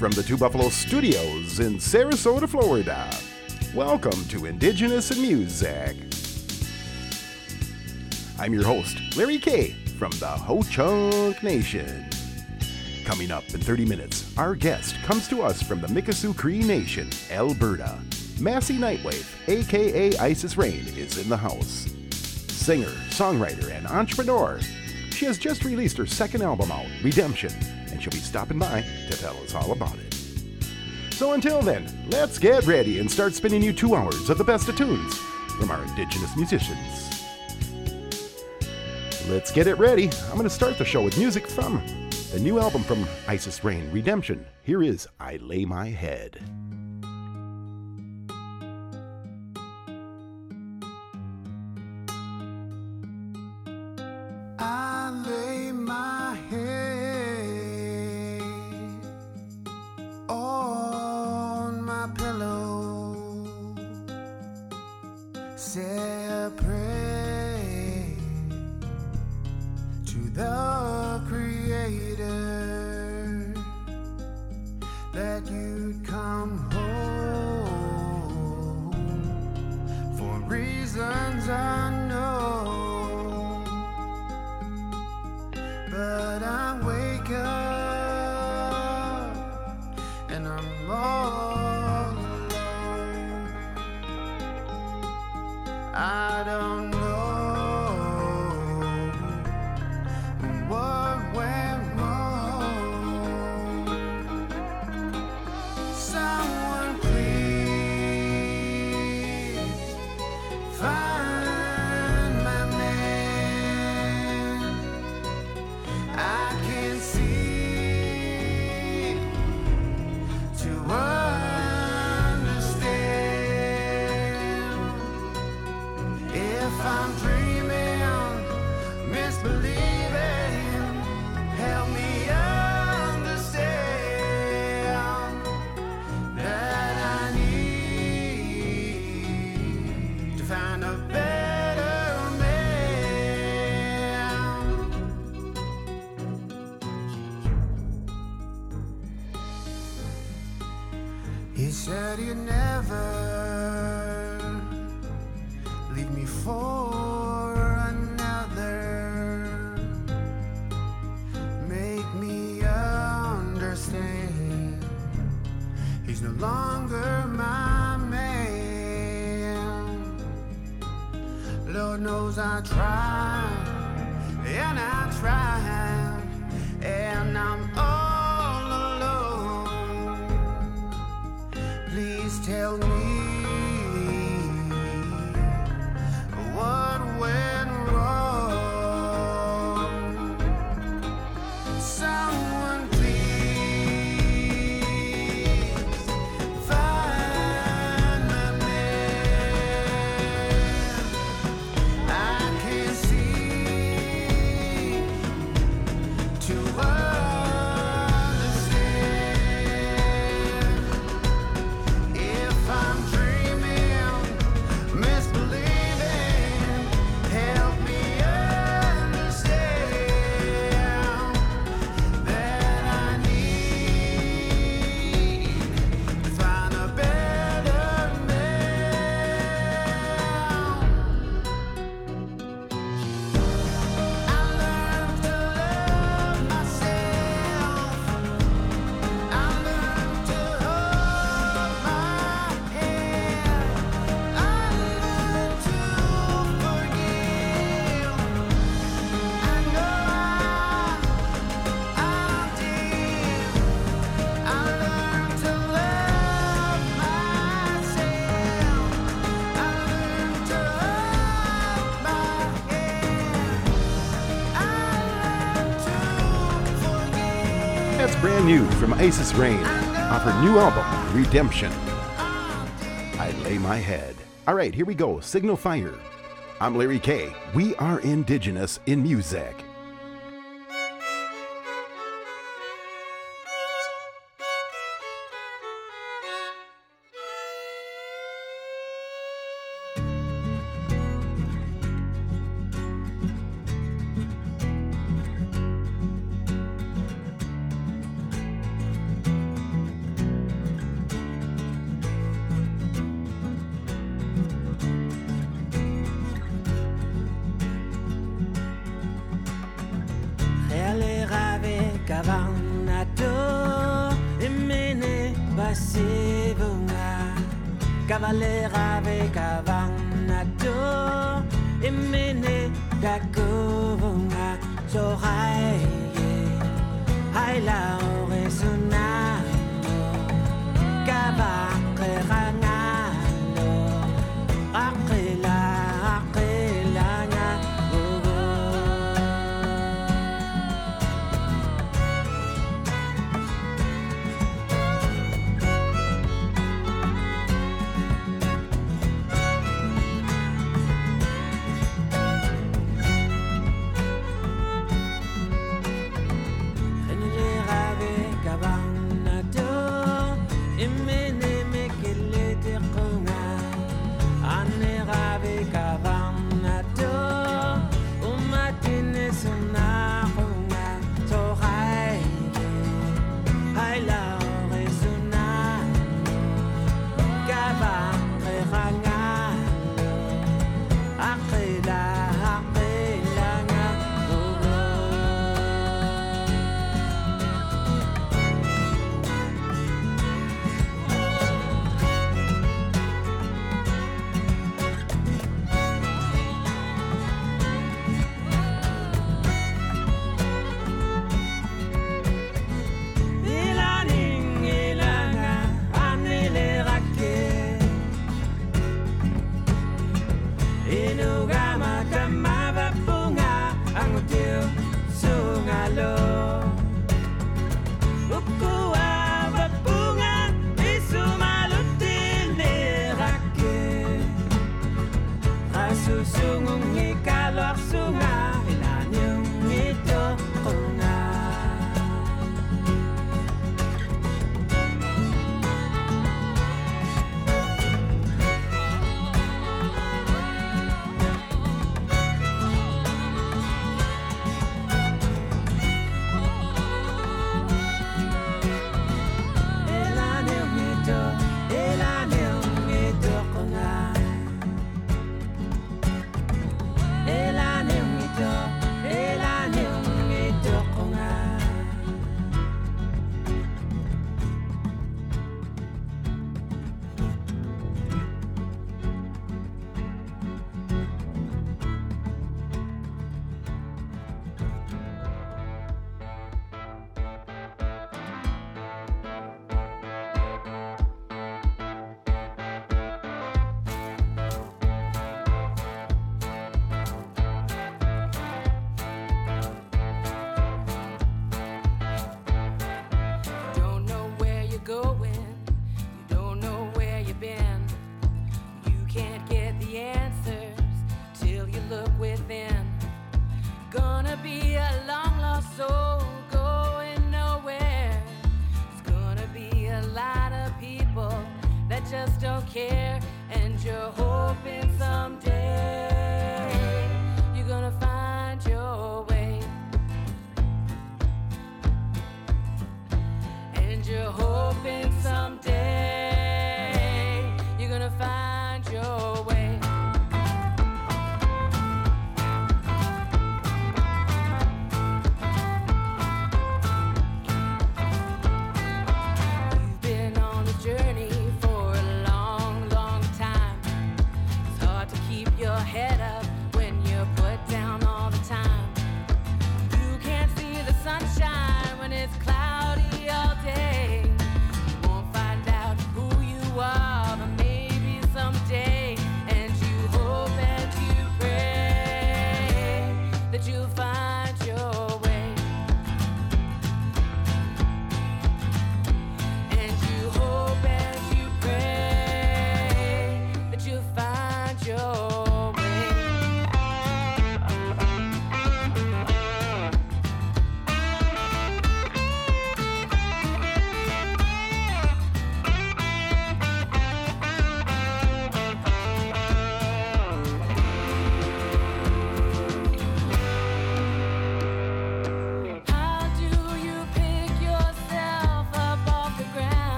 from the Two Buffalo Studios in Sarasota, Florida. Welcome to Indigenous in Music. I'm your host, Larry K from the Ho Chunk Nation. Coming up in 30 minutes, our guest comes to us from the Mikisew Cree Nation, Alberta. Massey Nightwave, aka Isis Rain, is in the house. Singer, songwriter, and entrepreneur, she has just released her second album out, Redemption, and she'll be stopping by to tell us all about it. So until then, let's get ready and start spinning you two hours of the best of tunes from our Indigenous musicians. Let's get it ready. I'm going to start the show with music from the new album from Isis Rain, Redemption. Here is I Lay My Head. Isis Rain off her new album, Redemption. I lay my head. All right, here we go. Signal Fire. I'm Larry K. We are indigenous in music.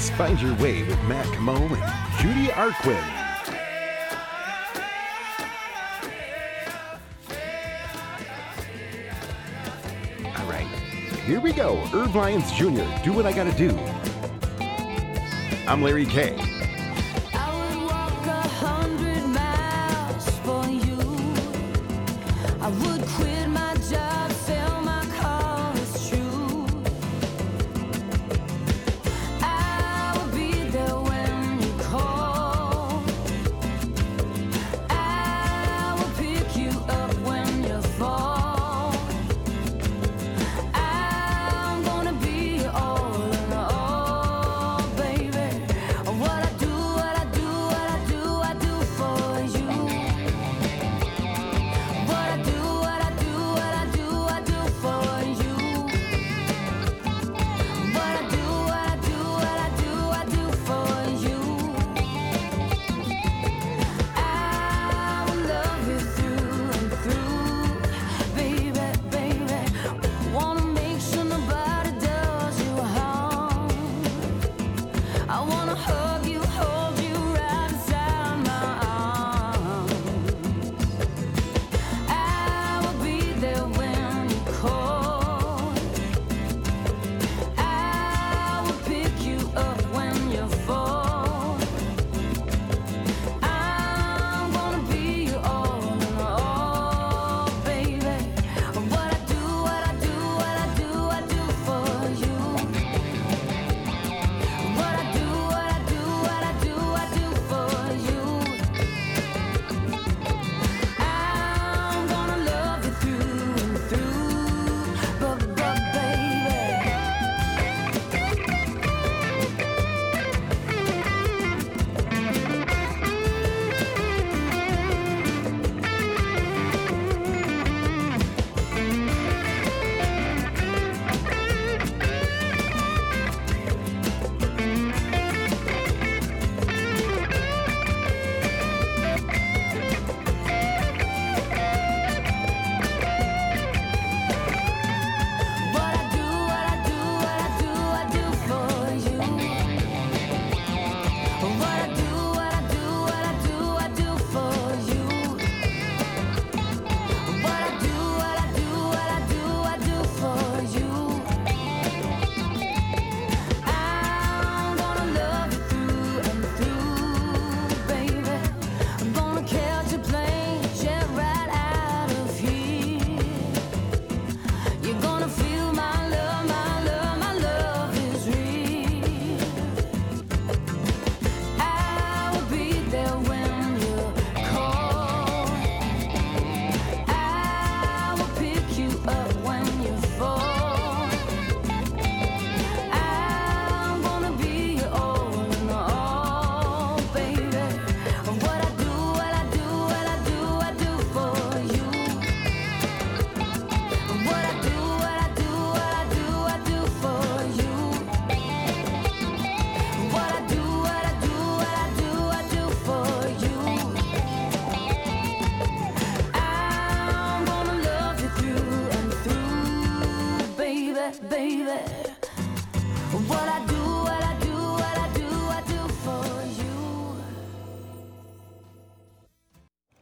Let's Find Your Way with Matt Camo and Judy Arquin. Here we go. Irv Lyons Jr., Do What I Gotta Do. I'm Larry Kay.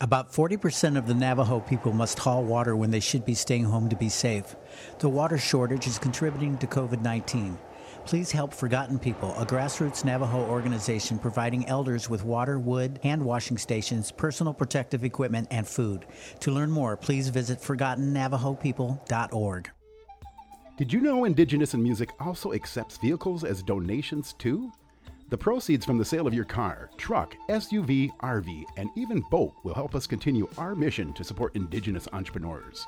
About 40% of the Navajo people must haul water when they should be staying home to be safe. The water shortage is contributing to COVID 19. Please help Forgotten People, a grassroots Navajo organization providing elders with water, wood, hand washing stations, personal protective equipment, and food. To learn more, please visit ForgottenNavajoPeople.org. Did you know Indigenous in Music also accepts vehicles as donations too? The proceeds from the sale of your car, truck, SUV, RV, and even boat will help us continue our mission to support Indigenous entrepreneurs.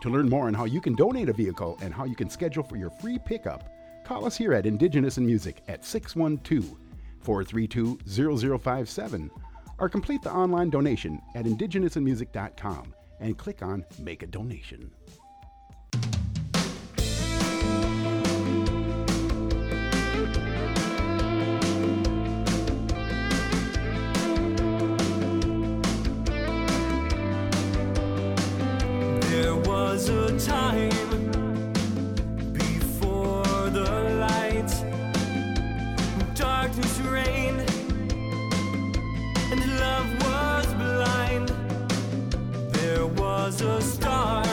To learn more on how you can donate a vehicle and how you can schedule for your free pickup, call us here at Indigenous and in Music at 612 432 0057 or complete the online donation at indigenousandmusic.com and click on Make a Donation. was a time before the light, darkness reigned, and love was blind. There was a star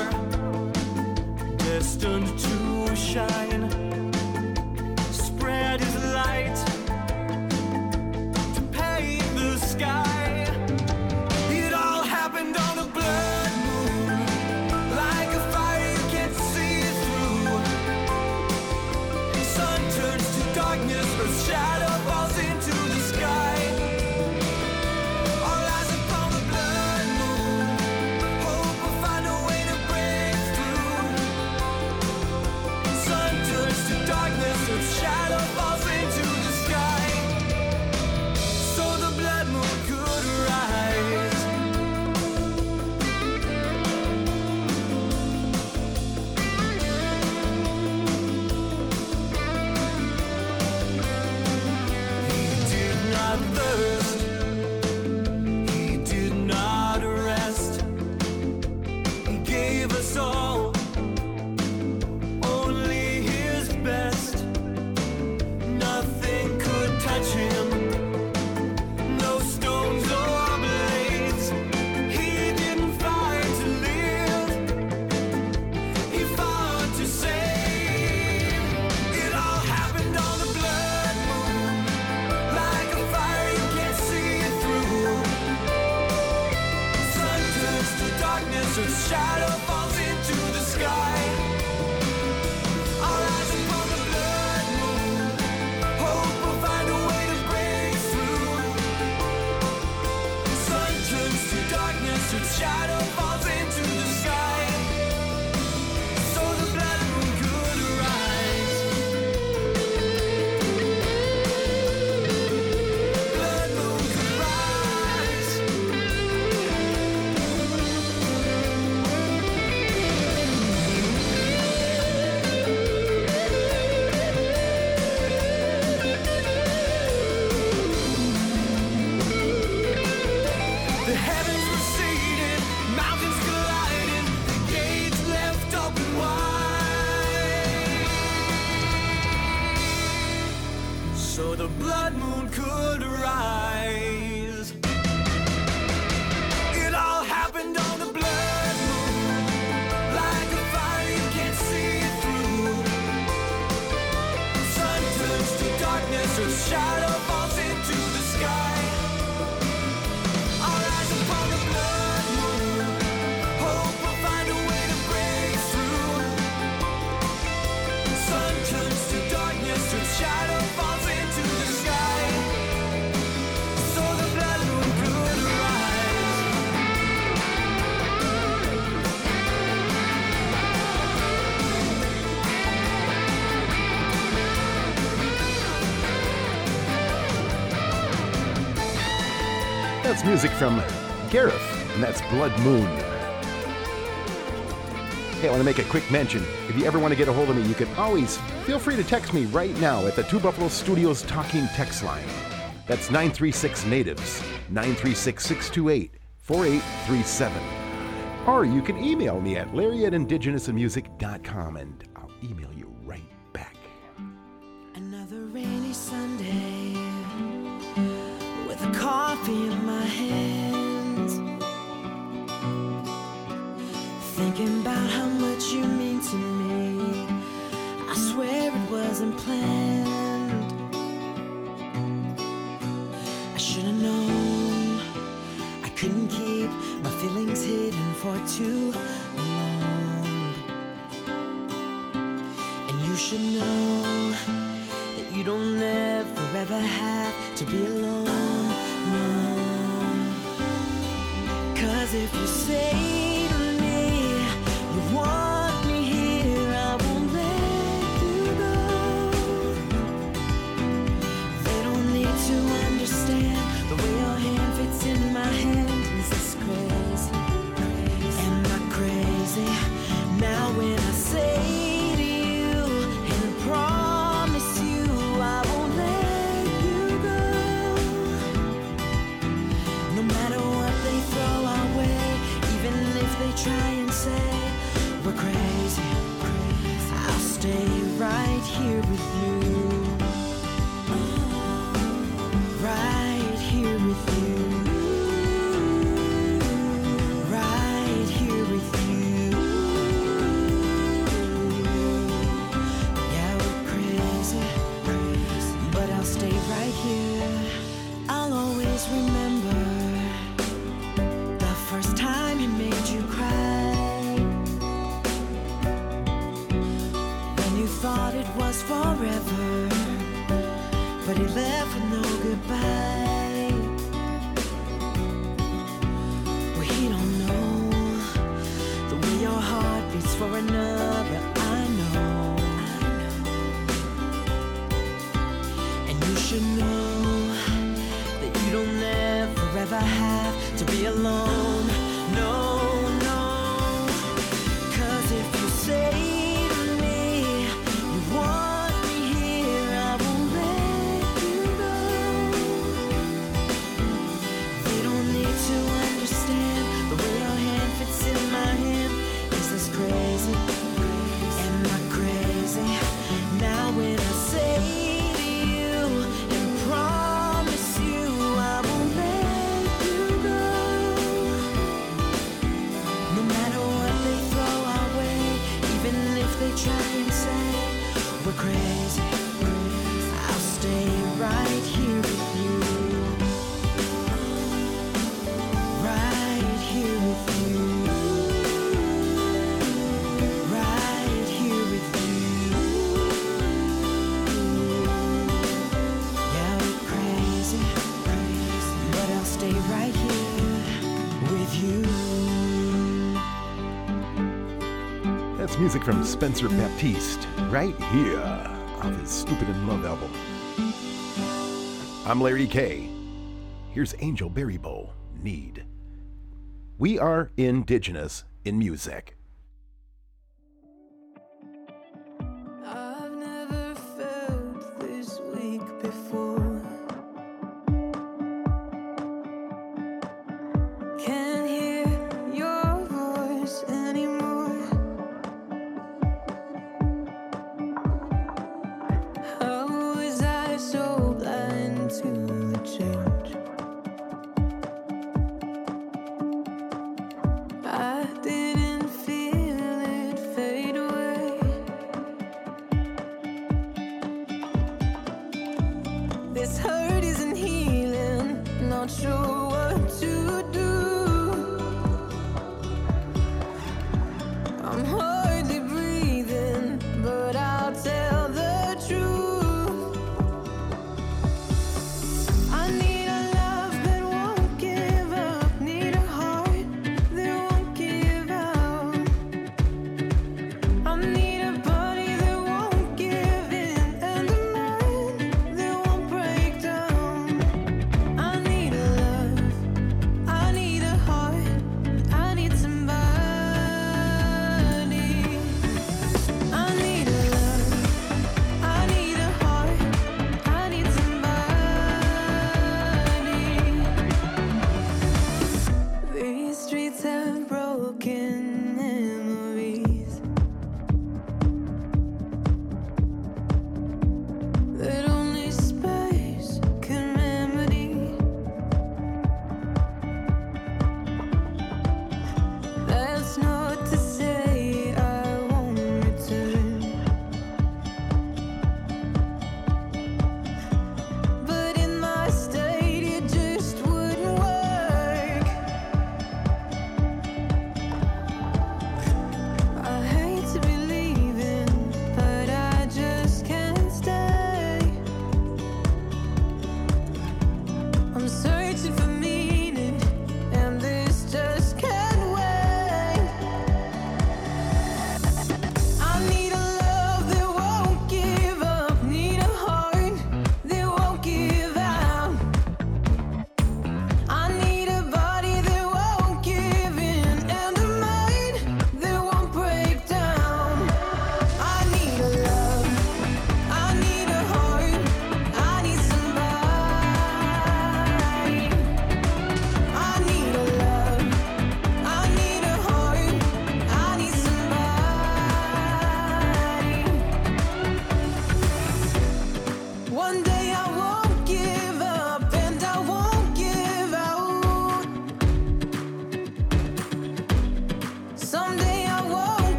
destined to shine. that's music from Gareth, and that's Blood Moon. Hey, I want to make a quick mention. If you ever want to get a hold of me, you can always feel free to text me right now at the Two Buffalo Studios Talking Text Line. That's 936 Natives, 936 628 4837. Or you can email me at larry at indigenousandmusic.com and I'll email you about how much you mean to me. I swear it wasn't planned. I should have known I couldn't keep my feelings hidden for too long. And you should know that you don't ever ever have to be alone. No. Cause if you say Music from Spencer Battiest, right here on his Stupid in Love album. I'm Larry K. Here's Angel Berrybow, Need. We are indigenous in music.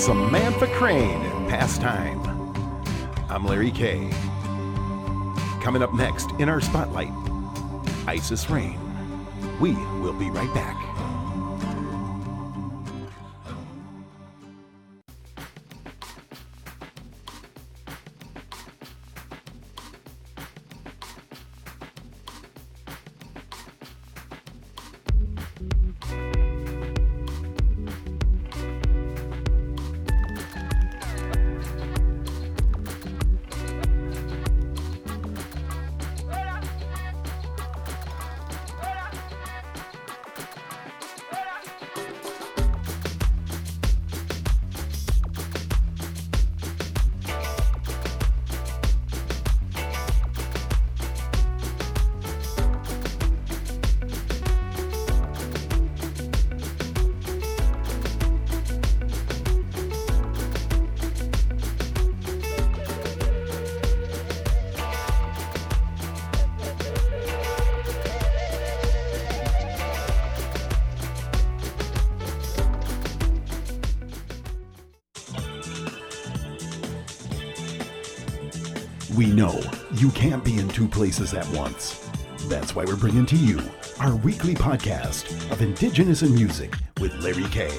Samantha Crane, Pastime. I'm Larry K. Coming up next in our spotlight, Iceis Rain. We will be right back. Places at once. That's why we're bringing to you our weekly podcast of Indigenous in Music with Larry K.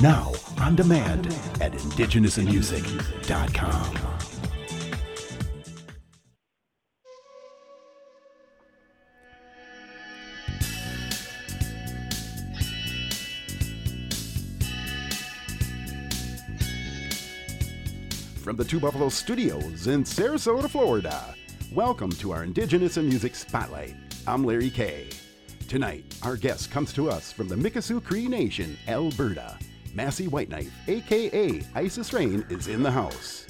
Now on demand at indigenousinmusic.com. From the Two Buffalo Studios in Sarasota, Florida, welcome to our Indigenous and Music Spotlight. I'm Larry K. Tonight, our guest comes to us from the Mikisew Cree Nation, Alberta. Massey Whiteknife, aka Iceis Rain, is in the house.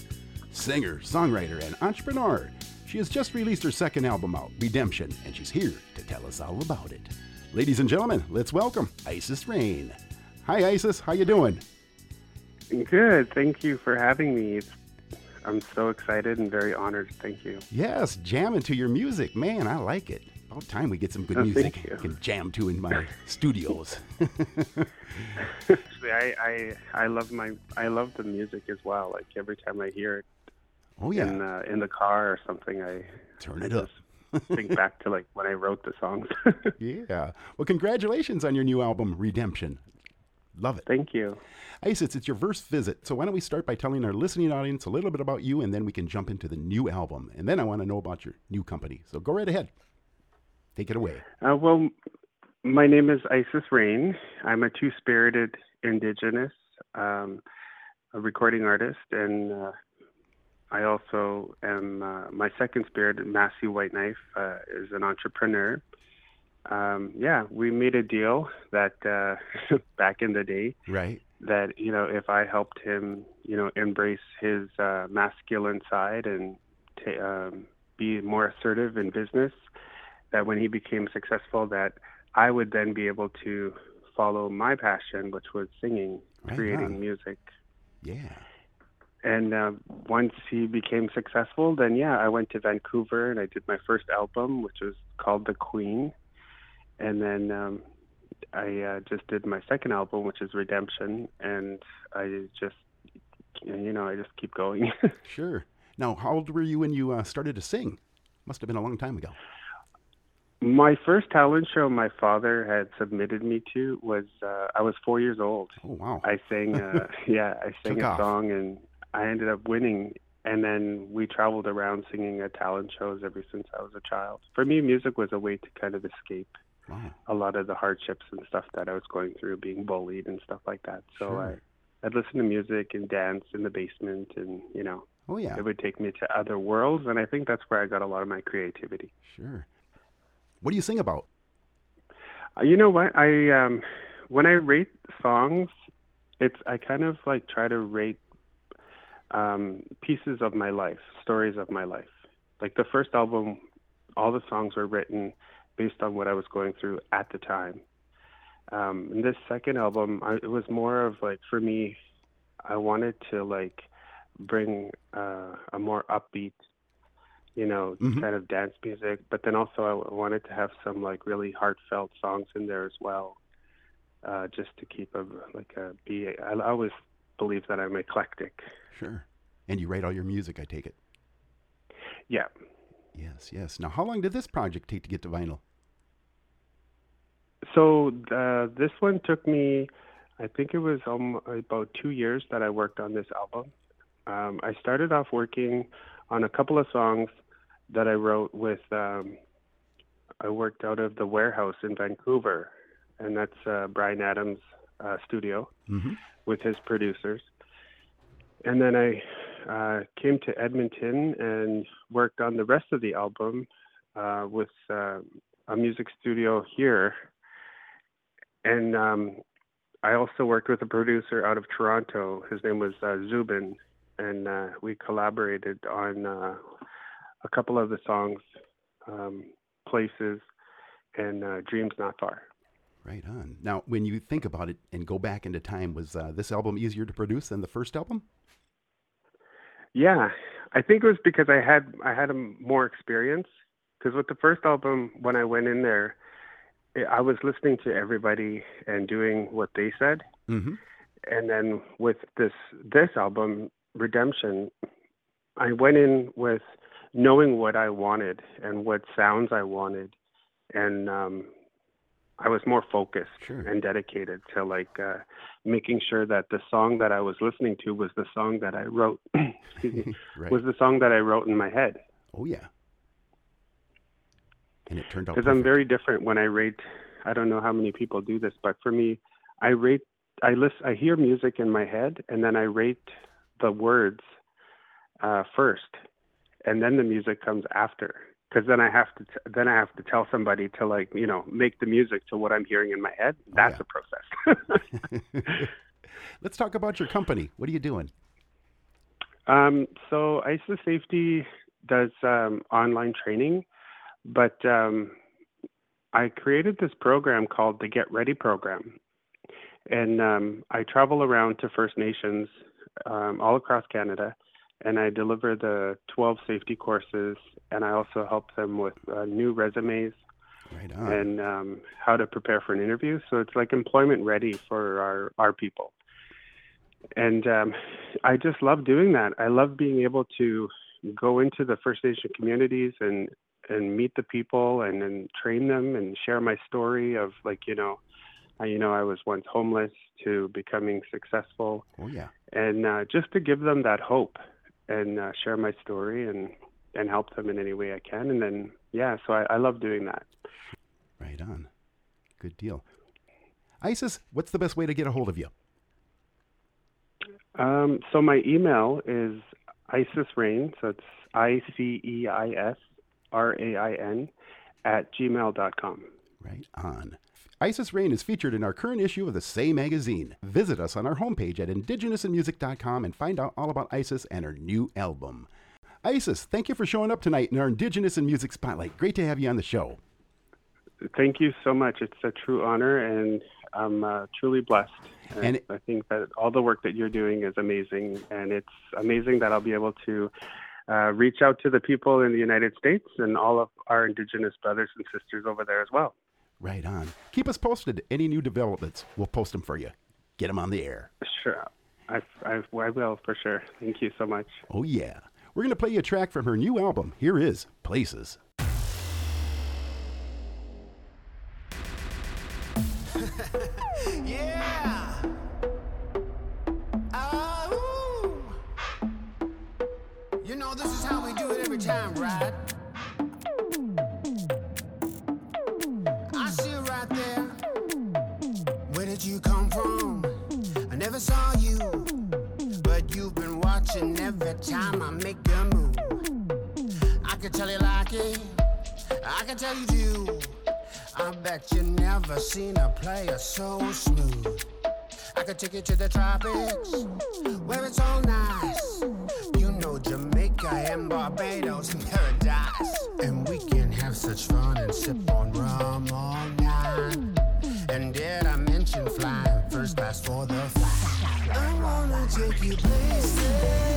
Singer, songwriter, and entrepreneur, she has just released her second album out, Redemption, and she's here to tell us all about it. Ladies and gentlemen, let's welcome Iceis Rain. Hi, Iceis. How you doing? Good. Thank you for having me. It's, I'm so excited and very honored. Thank you. Yes, jamming to your music, man. I like it. About time we get some good Oh, music. I can jam to in my studios. Actually, I, I I love my I love the music as well. Like every time I hear it Oh yeah, in uh, in the car or something, I turn it up. think back to like when I wrote the songs. Yeah. Well, congratulations on your new album, Redemption. Love it. Thank you. Iceis, it's your first visit, so why don't we start by telling our listening audience a little bit about you, and then we can jump into the new album, and then I want to know about your new company. So go right ahead. Take it away. Uh, well, my name is Iceis Rain. I'm a two spirited indigenous um, a recording artist, and uh, I also am uh, my second spirit, Massey Whiteknife, uh, is an entrepreneur. Um, yeah, we made a deal that uh, back in the day Right. that you know if I helped him, you know, embrace his uh, masculine side and ta- um, be more assertive in business, that when he became successful, that I would then be able to follow my passion, which was singing, Right creating on. music. Yeah. And uh, once he became successful, then yeah, I went to Vancouver and I did my first album, which was called The Queen. And then um, I uh, just did my second album, which is Redemption, and I just, you know, I just keep going. Sure. Now, how old were you when you uh, started to sing? Must have been a long time ago. my first talent show my father had submitted me to was uh, I was four years old. Oh wow. I sang, uh, yeah, I sang Took a off. song, and I ended up winning. And then we traveled around singing at talent shows ever since I was a child. For me, music was a way to kind of escape wow. a lot of the hardships and stuff that I was going through, being bullied and stuff like that. So Sure. I, I'd listen to music and dance in the basement, and you know, Oh yeah. it would take me to other worlds. And I think that's where I got a lot of my creativity. Sure. What do you sing about? Uh, You know what? I um, when I rate songs, it's I kind of like try to rate um, pieces of my life, stories of my life. Like the first album, all the songs were written based on what I was going through at the time. Um, and this second album, I, it was more of like for me, I wanted to like bring uh, a more upbeat, you know, Mhm. kind of dance music, but then also I wanted to have some like really heartfelt songs in there as well, uh, just to keep a like a be. I, I always believe that I'm eclectic. Sure. And you write all your music, I take it. Yeah. Yes, yes. Now, how long did this project take to get to vinyl? So uh, this one took me, I think it was um, about two years that I worked on this album. Um, I started off working on a couple of songs that I wrote with. Um, I worked out of the warehouse in Vancouver, and that's uh, Bryan Adams' uh, studio Mm-hmm. with his producers. And then I uh, came to Edmonton and worked on the rest of the album uh, with uh, a music studio here. And um, I also worked with a producer out of Toronto. His name was uh, Zubin, and uh, we collaborated on uh, a couple of the songs, um, Places and uh, Dreams Not Far. Right on. Now, when you think about it and go back into time, was uh, this album easier to produce than the first album? Yeah, I think it was because I had I had a more experience. Because with the first album, when I went in there, I was listening to everybody and doing what they said. Mm-hmm. And then with this this album, Redemption, I went in with knowing what I wanted and what sounds I wanted, and um, I was more focused Sure. and dedicated to like uh, making sure that the song that I was listening to was the song that I wrote. excuse me, right. was the song that I wrote in my head. oh, yeah. And it turned out Because I'm very different when I rate. I don't know how many people do this, but for me, I rate. I listen. I hear music in my head, and then I rate the words uh, first, and then the music comes after. Because then I have to. T- then I have to tell somebody to like you know make the music to what I'm hearing in my head. That's yeah. a process. Let's talk about your company. What are you doing? Um, so ICEIS Safety does um, online training, but um, I created this program called the Get Ready program, and um, I travel around to First Nations um, all across Canada, and I deliver the 12 safety courses, and I also help them with uh, new resumes Right on. and um, how to prepare for an interview. So it's like employment ready for our, our people. And um, I just love doing that. I love being able to go into the First Nation communities and and meet the people and and train them and share my story of like you know, I, you know I was once homeless to becoming successful oh, yeah. and uh, just to give them that hope and uh, share my story and and help them in any way I can. And then yeah, so I, I love doing that. Right on. Good deal. Iceis, what's the best way to get a hold of you? Um, so my email is Iceis Rain, so it's I C E I S R A I N at gmail.com. Right on. Iceis Rain is featured in our current issue of the Say magazine. Visit us on our homepage at indigenousinmusic.com and find out all about Iceis and her new album. Iceis, thank you for showing up tonight in our Indigenous in Music Spotlight. Great to have you on the show. Thank you so much. It's a true honor, and I'm uh, truly blessed. And, And- I think that all the work that you're doing is amazing, and it's amazing that I'll be able to uh, reach out to the people in the United States and all of our Indigenous brothers and sisters over there as well. Right on. Keep us posted. Any new developments, we'll post them for you. Get them on the air. Sure, I, I, I will for sure. Thank you so much. Oh, yeah. We're going to play you a track from her new album. Here is Places. Time I make a move. I can tell you like it, I can tell you do. I bet you never seen a player so smooth. I could take you to the tropics, where it's all nice. You know Jamaica and Barbados and paradise. And we can have such fun and sip on rum all night. And did I mention flying first class for the flight? I wanna take you places,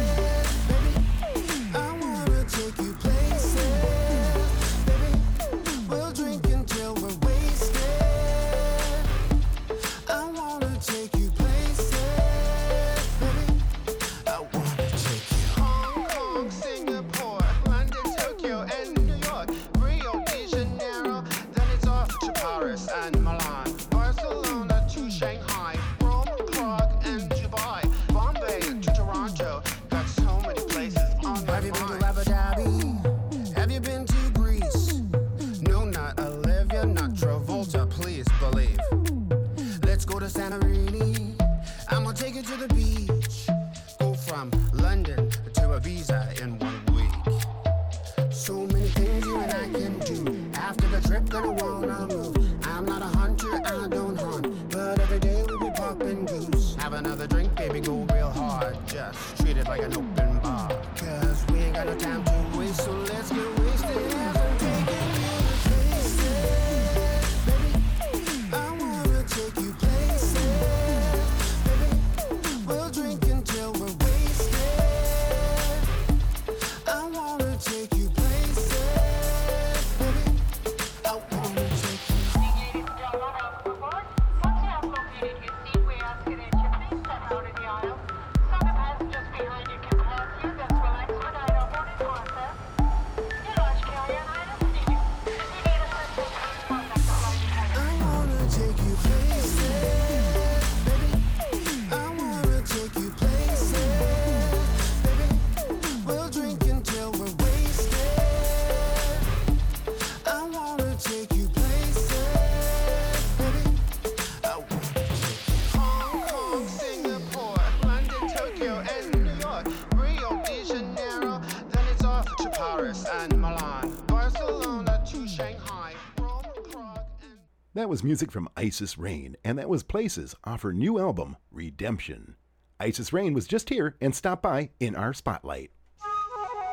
was music from Iceis Rain, and that was Places off her new album, Redemption. Iceis Rain was just here and stopped by in our spotlight.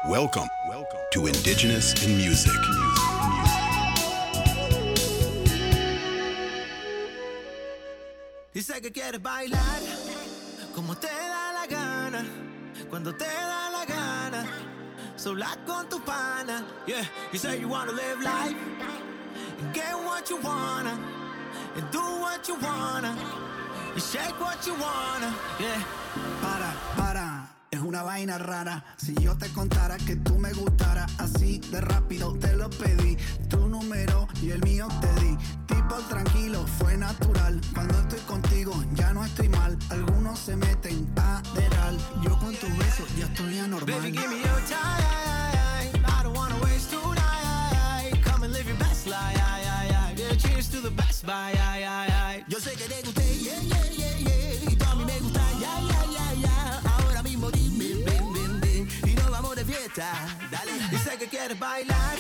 Welcome, welcome to Indigenous in Music. Dice que quiere bailar como te da la gana, cuando te da la gana, sola con tu pana. Yeah, you say you wanna live life and get what you wanna and do what you wanna and shake what you wanna. Yeah. Para, para, es una vaina rara. Si yo te contara que tú me gustara, así de rápido te lo pedí. Tu número y el mío te di. Tipo tranquilo, fue natural. Cuando estoy contigo ya no estoy mal. Algunos se meten a deral. Yo con tus besos ya estoy anormal. Baby, give me your time. I don't wanna Bye. Yo sé que te gusté, yeah, yeah, yeah, yeah. Y tú a mí me gusta, yeah, yeah, yeah, yeah. Ahora mismo dime, ven, ven, ven. Y nos vamos de fiesta. Dale. Dice que quieres bailar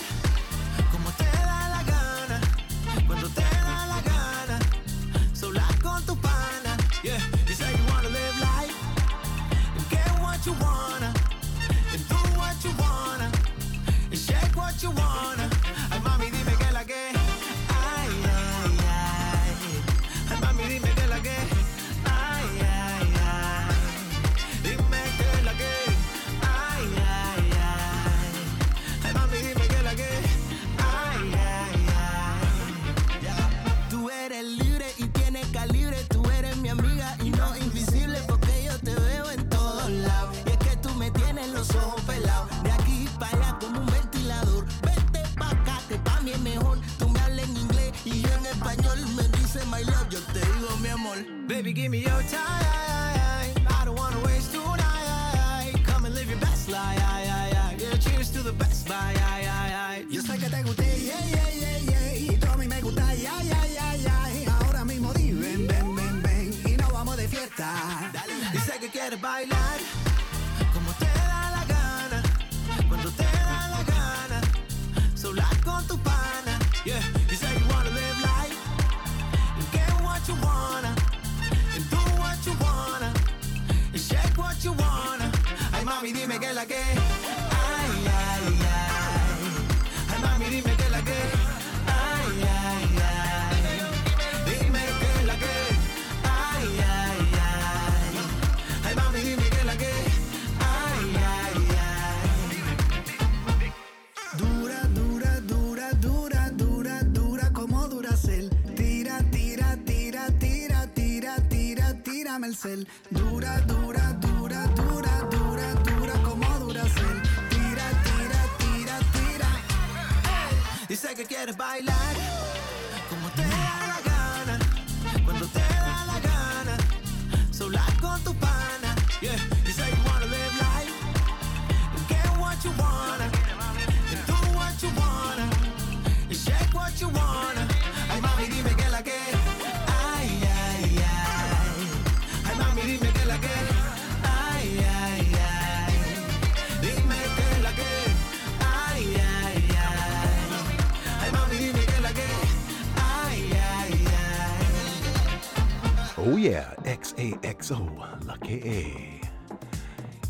give me your time. Que la que. Ay ay ay. Ay mami dime que la que. Ay ay ay. Dime que la que. Ay ay ay. Ay mami dime que la que. Ay ay ay. Dura, dura, dura, dura, dura, dura como Duracel. Tira, tira, tira, tira, tira, tira, tírame el cel. Quieres bailar yeah, XAXO, La KA.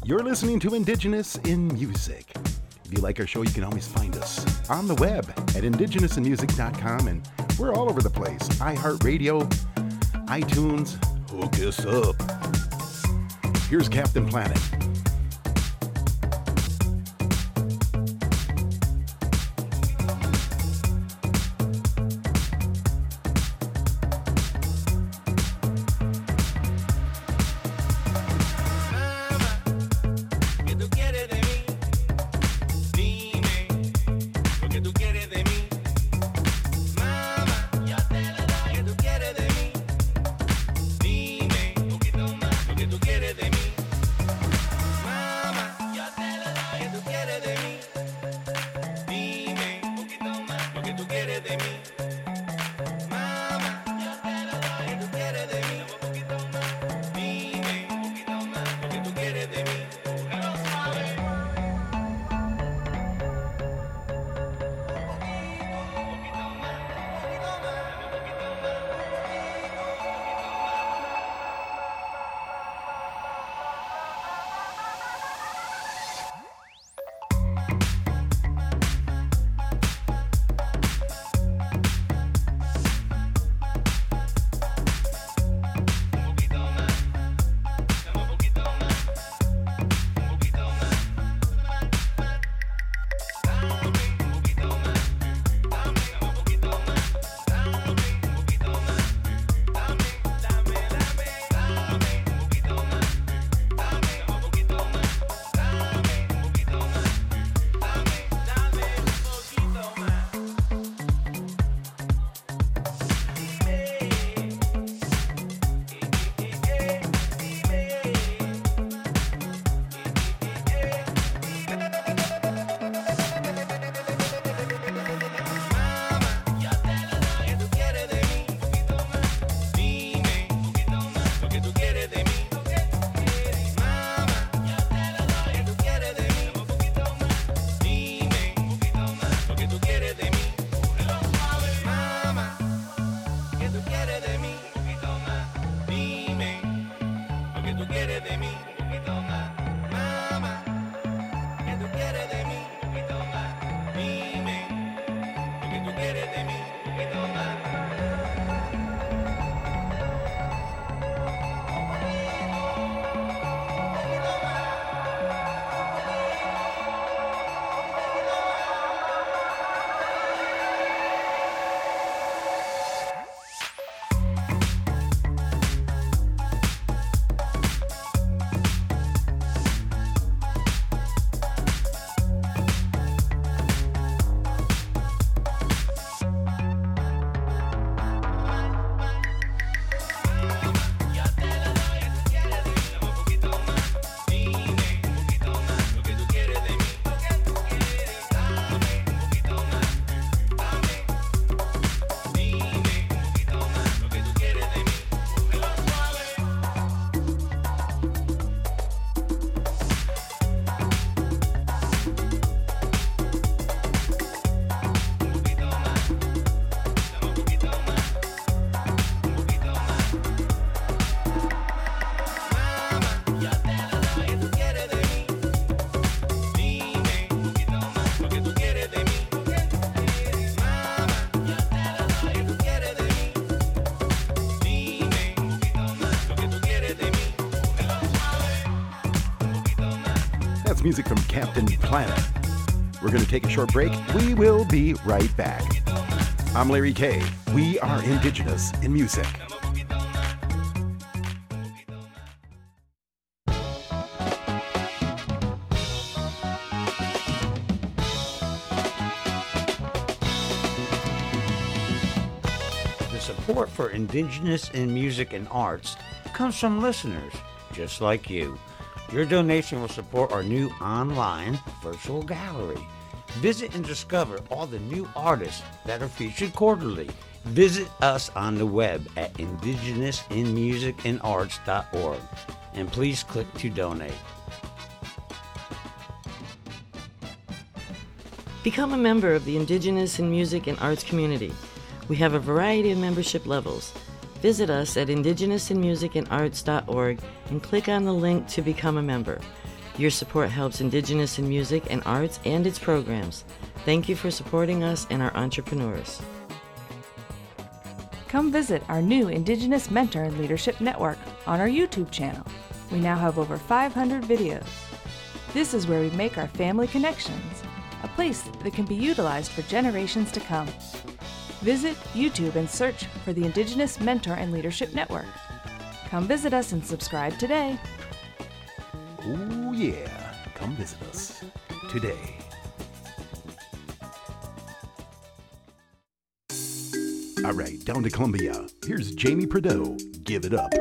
You're listening to Indigenous in Music. If you like our show, you can always find us on the web at indigenousinmusic.com, and we're all over the place iHeartRadio, iTunes. Hook us up. Here's Captain Planet. Planet. We're going to take a short break. We will be right back. I'm Larry Kay. We are Indigenous in Music. The support for Indigenous in music and arts comes from listeners just like you. Your donation will support our new online virtual gallery. Visit and discover all the new artists that are featured quarterly. Visit us on the web at indigenousinmusicandarts.org and please click to donate. Become a member of the Indigenous in Music and Arts community. We have a variety of membership levels. Visit us at indigenousinmusicandarts.org and click on the link to become a member. Your support helps Indigenous in music and arts and its programs. Thank you for supporting us and our entrepreneurs. Come visit our new Indigenous Mentor and Leadership Network on our YouTube channel. We now have over 500 videos. This is where we make our family connections, a place that can be utilized for generations to come. Visit YouTube and search for the Indigenous Mentor and Leadership Network. Come visit us and subscribe today. Oh, yeah. Come visit us today. All right, down to Colombia. Here's Jamie Prideaux. Give it up.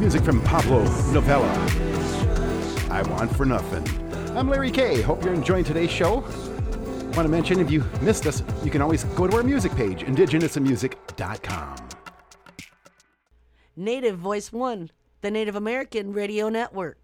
music from Pablo Novella. I Want for Nothing. I'm Larry Kay. Hope you're enjoying today's show. Want to mention if you missed us, you can always go to our music page, indigenousmusic.com. Native Voice One, the Native American Radio Network.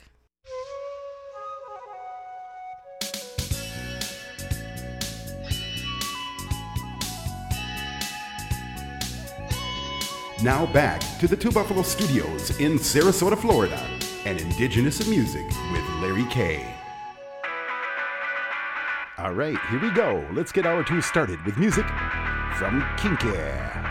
Now back to the Two Buffalo Studios in Sarasota, Florida, and Indigenous of Music with Larry K. All right, here we go. Let's get our two started with music from Kinky.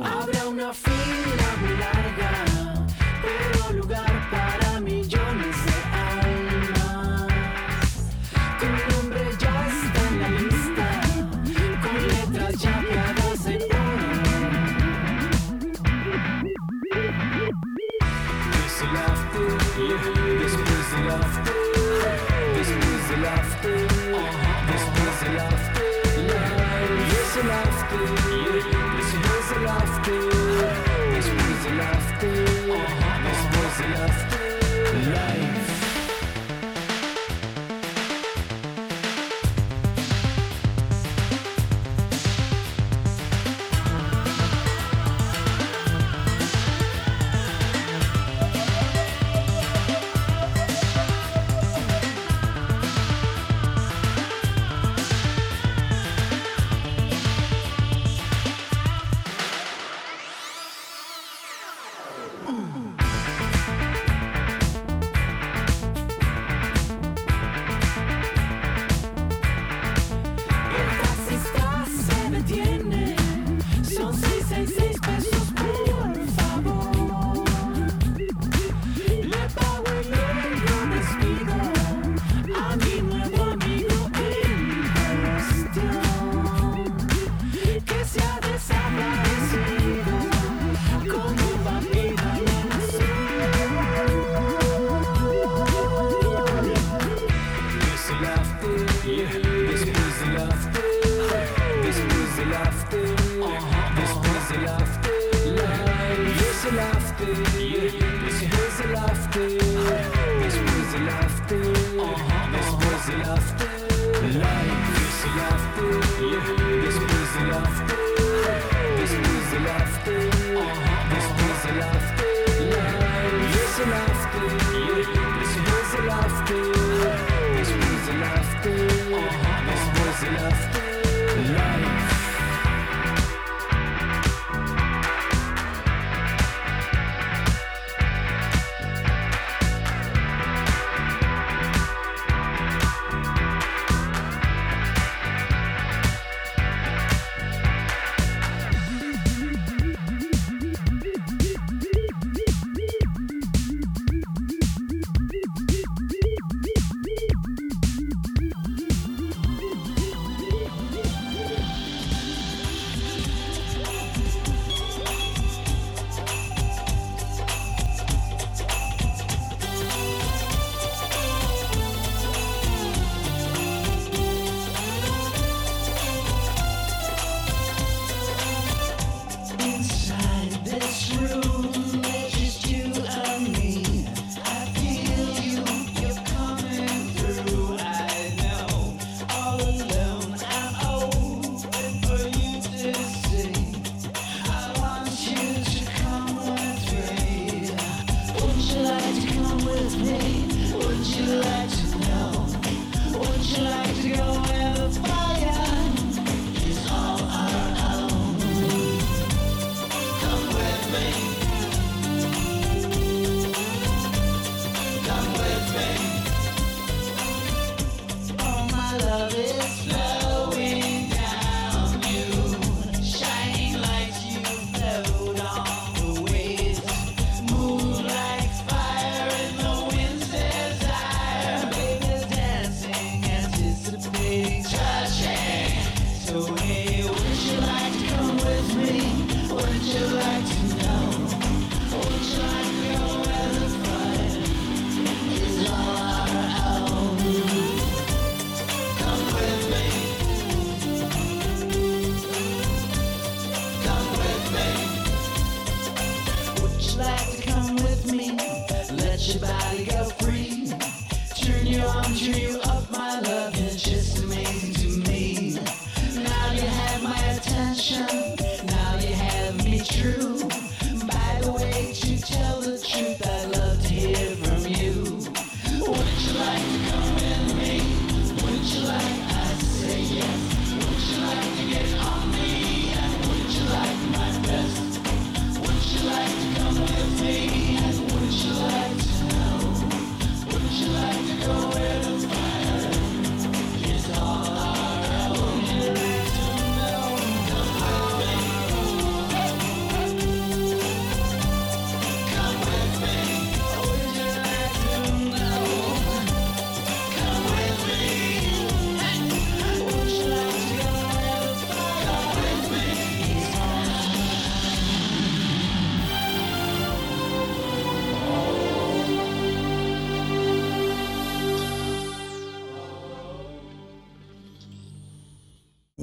I've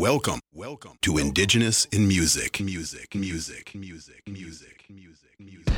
Welcome, welcome. To Indigenous in Music, music, music, music, music, music, music.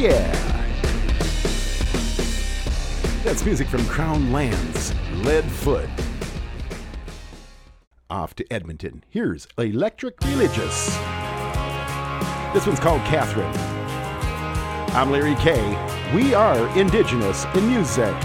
yeah. That's music from Crown Lands, Leadfoot. Off to Edmonton. Here's Electric Religious. This one's called Catherine. I'm Larry K. We are Indigenous in Music.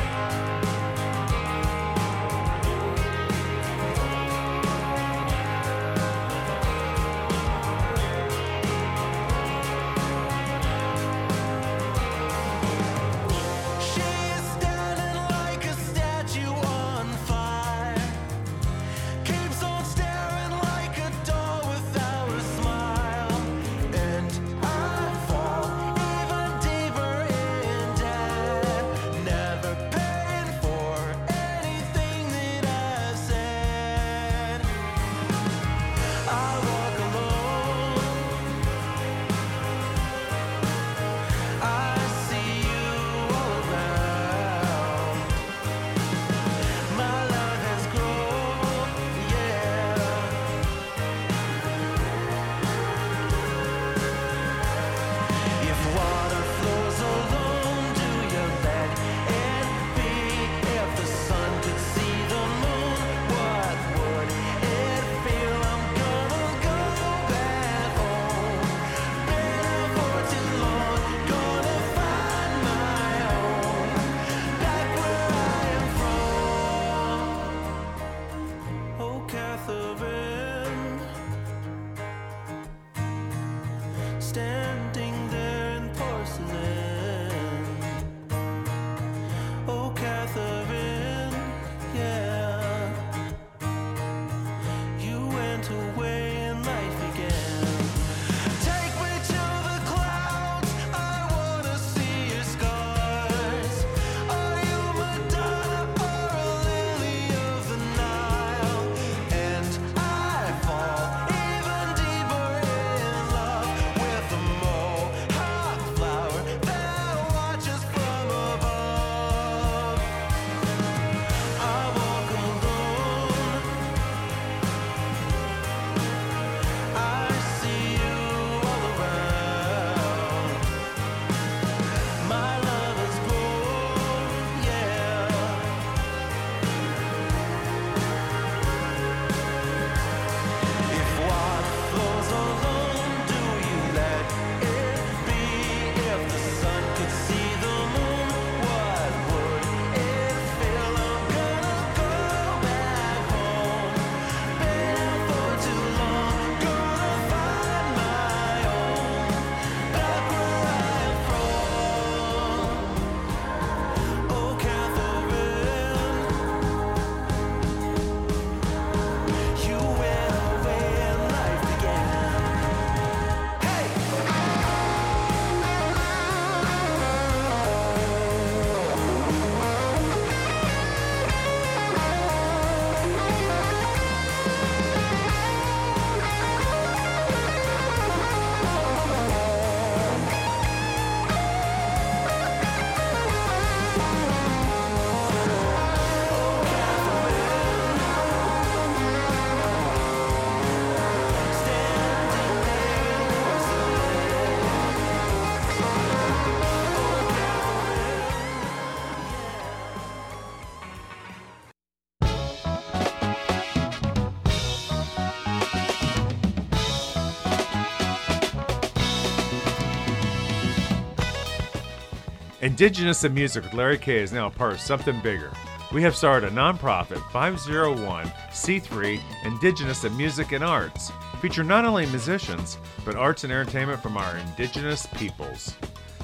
Indigenous in Music with Larry K is now part of something bigger. We have started a nonprofit 501c3 Indigenous in Music and Arts, featuring not only musicians, but arts and entertainment from our indigenous peoples.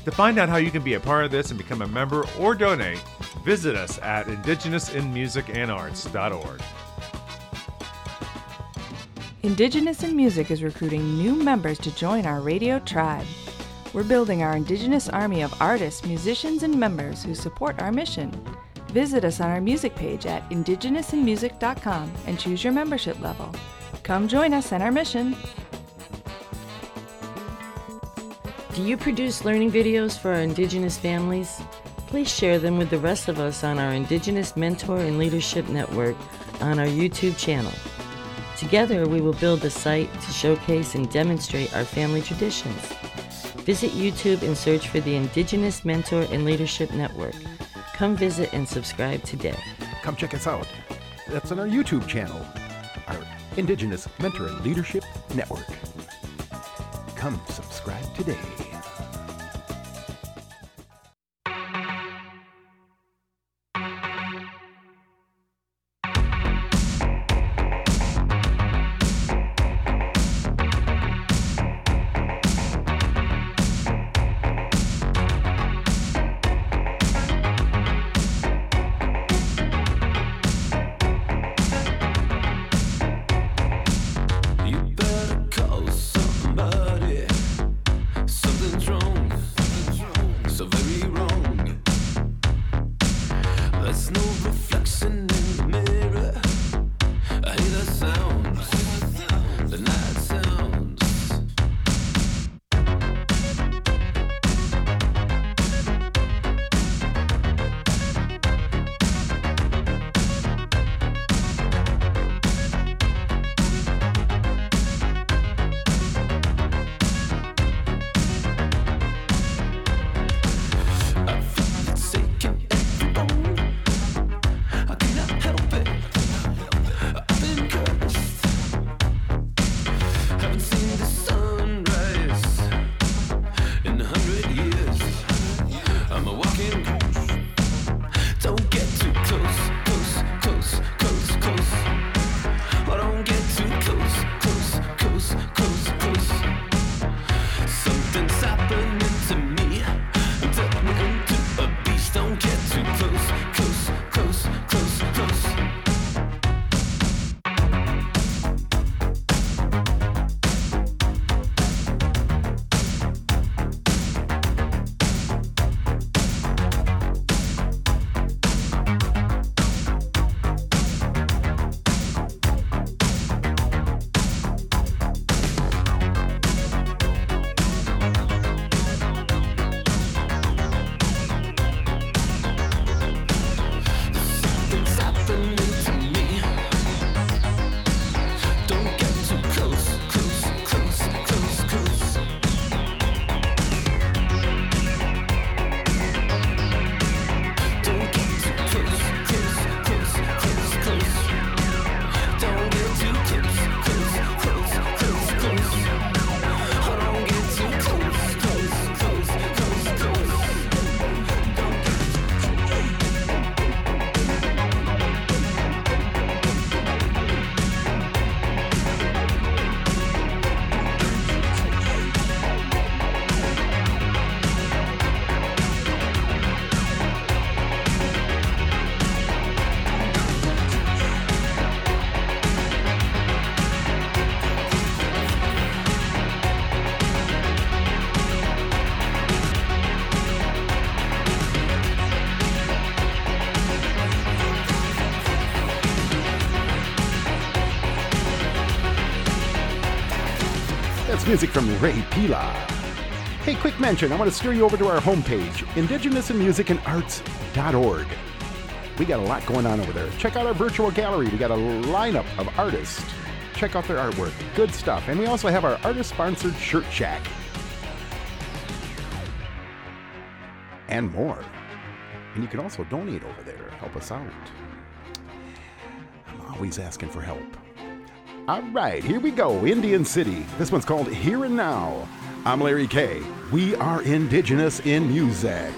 To find out how you can be a part of this and become a member or donate, visit us at indigenousinmusicandarts.org. Indigenous in Music is recruiting new members to join our radio tribe. We're building our Indigenous army of artists, musicians, and members who support our mission. Visit us on our music page at indigenousinmusic.com and choose your membership level. Come join us in our mission. Do you produce learning videos for our Indigenous families? Please share them with the rest of us on our Indigenous Mentor and Leadership Network on our YouTube channel. Together, we will build a site to showcase and demonstrate our family traditions. Visit YouTube and search for the Indigenous Mentor and Leadership Network. Come visit and subscribe today. Come check us out. That's on our YouTube channel, our Indigenous Mentor and Leadership Network. Come subscribe today. Music from Ray Pila. Hey, quick mention I want to steer you over to our homepage, indigenousinmusicandarts.org. We got a lot going on over there. Check out our virtual gallery. We got a lineup of artists. Check out their artwork. Good stuff. And we also have our artist sponsored shirt shack. And more. And you can also donate over there. Help us out. I'm always asking for help. All right, here we go. Indian City. This one's called Here and Now. I'm Larry K. We are indigenous in music.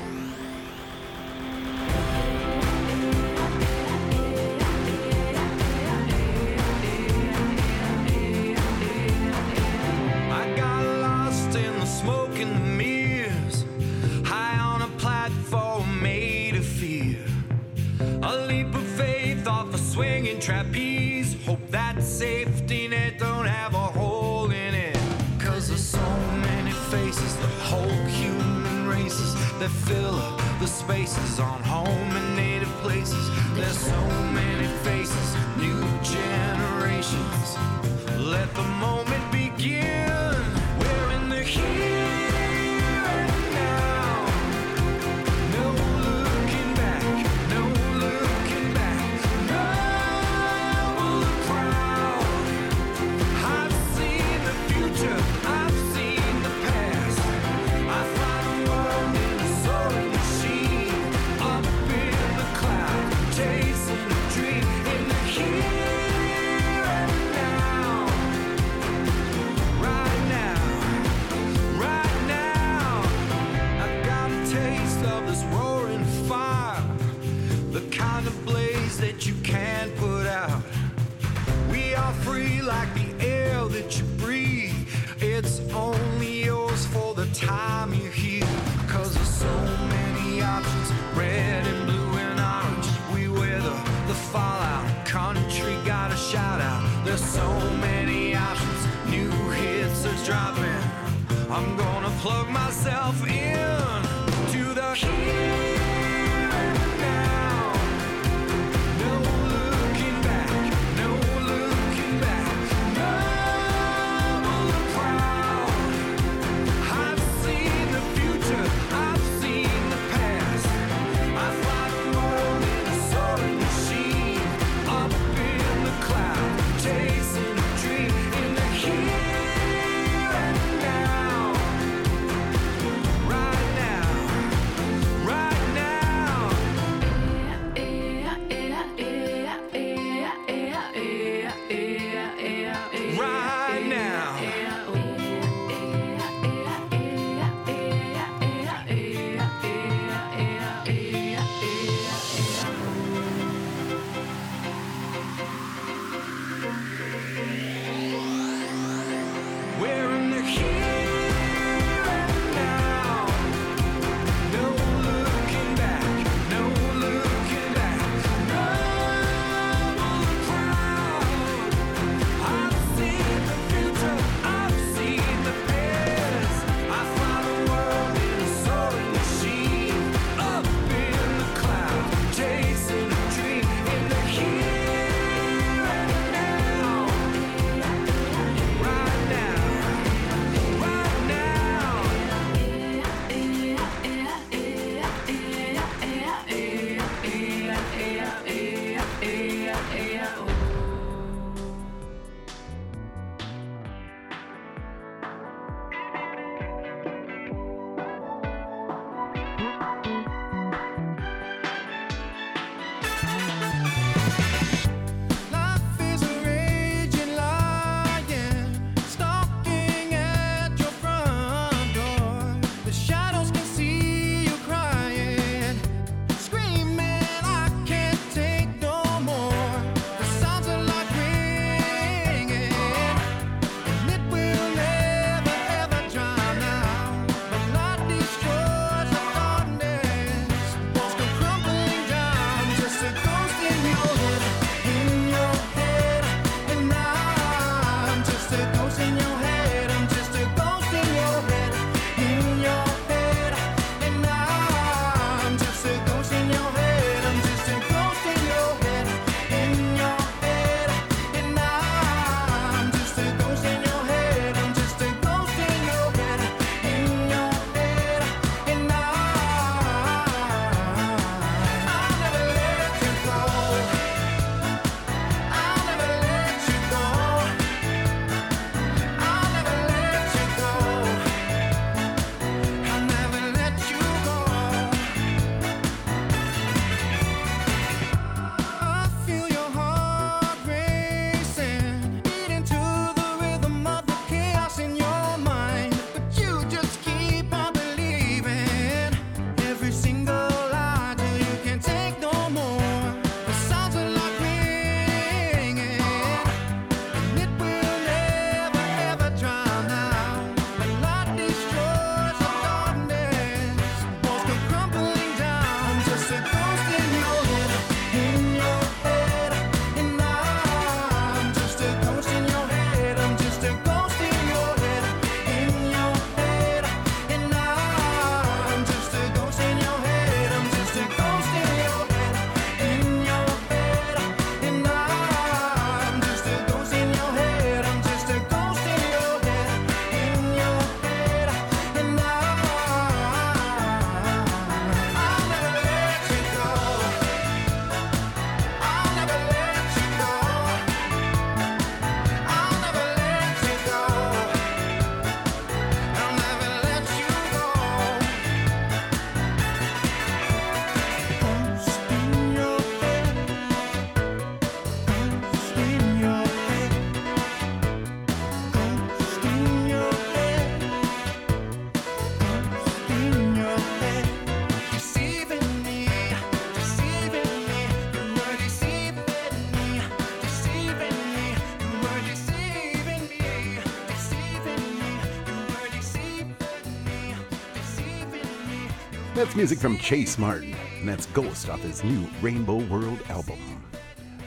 That's music from Chase Martin, and that's Ghost off his new Rainbow World album.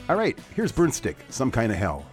All right, here's Burnstick, Some Kind of Hell.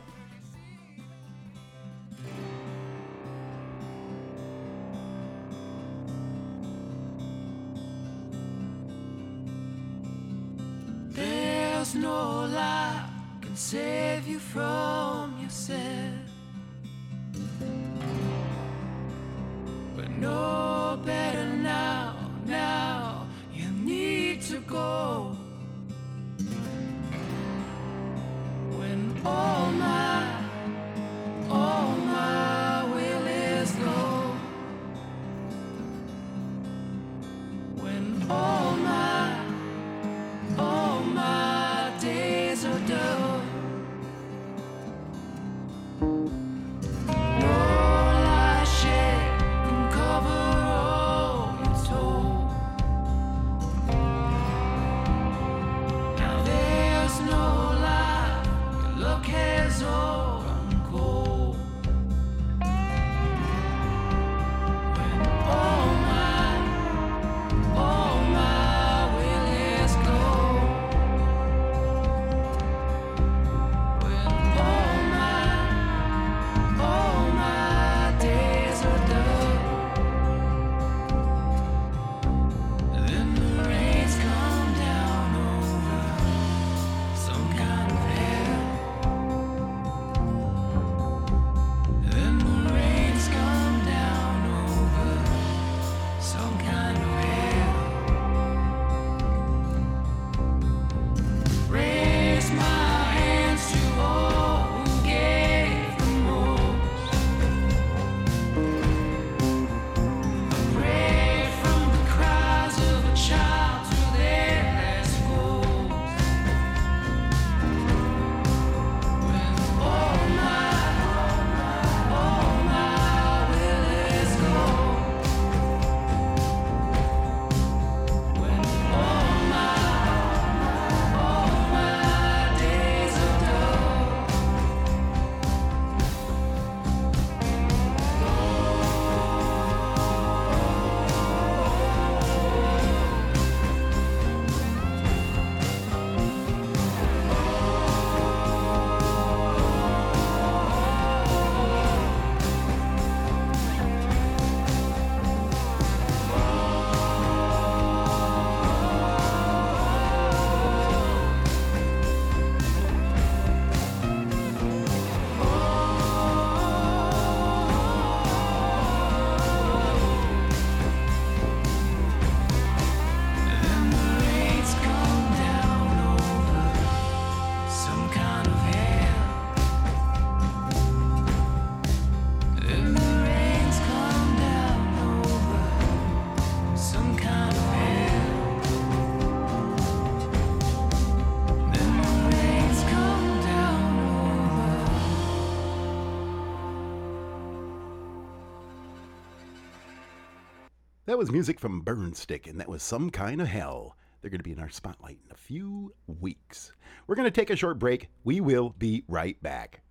That was music from Burnstick, and that was Some Kind of Hell. They're going to be in our spotlight in a few weeks. We're going to take a short break. We will be right back.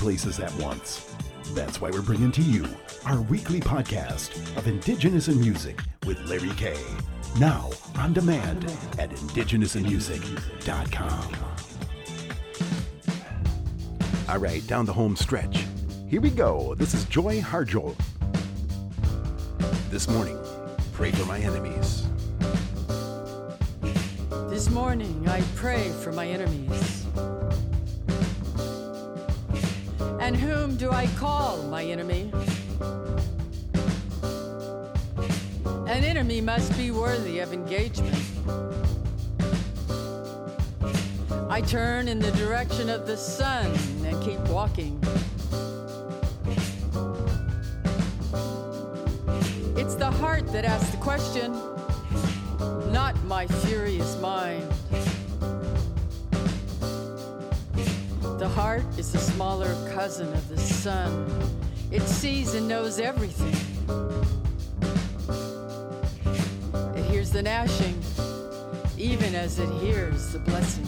Places at once. That's why we're bringing to you our weekly podcast of Indigenous in Music with Larry K. Now on demand at indigenousinmusic.com. All right, down the home stretch. Here we go. This is Joy Harjo. This morning, pray for my enemies. This morning I pray for my enemies. Whom do I call my enemy? An enemy must be worthy of engagement. I turn in the direction of the sun and keep walking. It's the heart that asks the question, not my furious mind. Heart is the smaller cousin of the sun. It sees and knows everything. It hears the gnashing, even as it hears the blessing.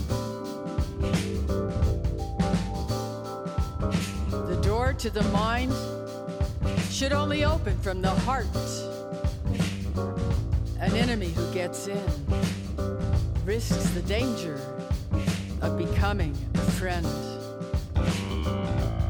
The door to the mind should only open from the heart. An enemy who gets in risks the danger of becoming a friend. Thank you.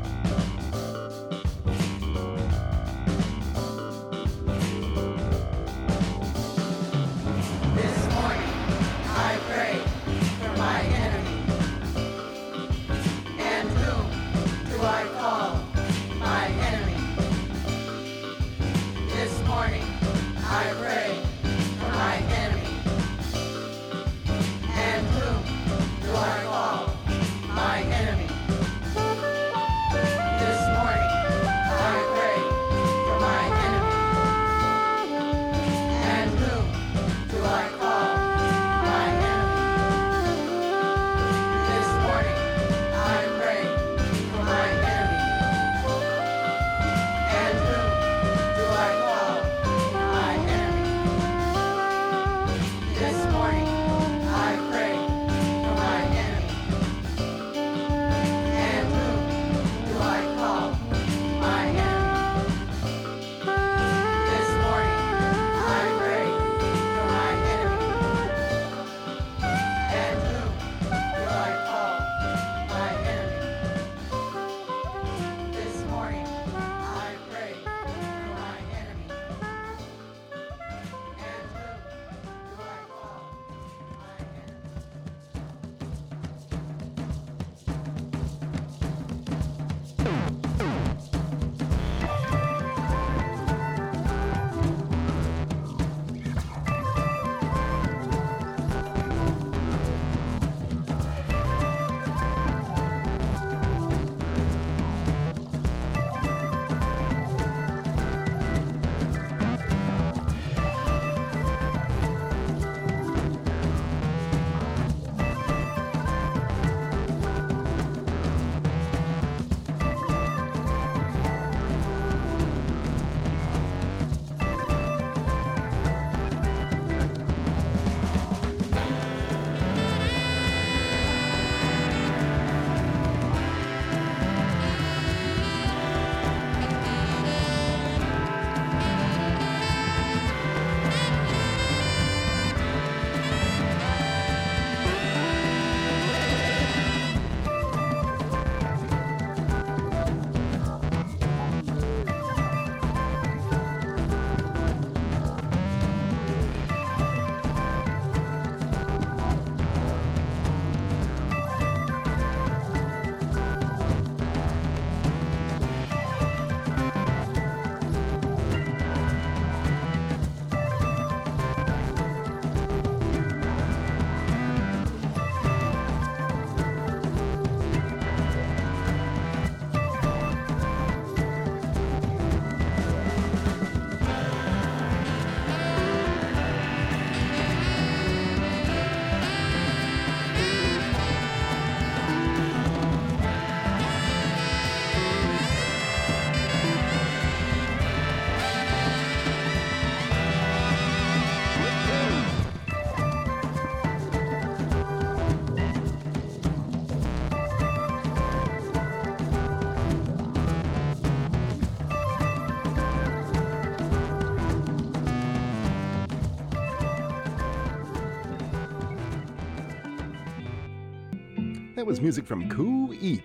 That was music from Khu.éex'.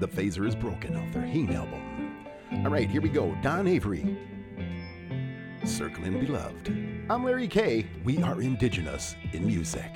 The Phaser is Broken off their Heen album. All right, here we go. Dawn Avery, Circling Beloved. I'm Larry K. We are indigenous in music.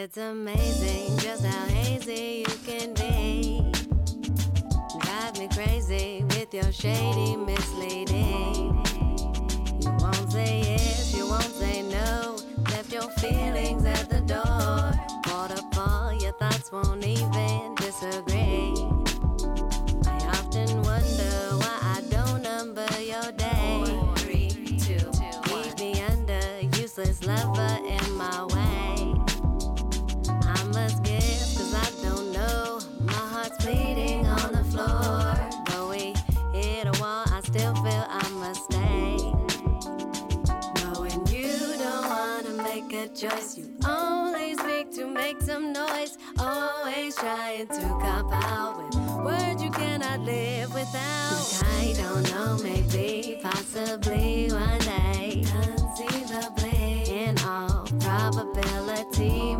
It's amazing just how hazy you can be. Drive me crazy with your shady misleading. You won't say yes, you won't say no. Left your feelings at the door. Caught up all your thoughts, won't even disagree. choice you always make to make some noise. Always trying to cop out with words you cannot live without. I don't know, maybe, possibly one day, conceivably, in all probability.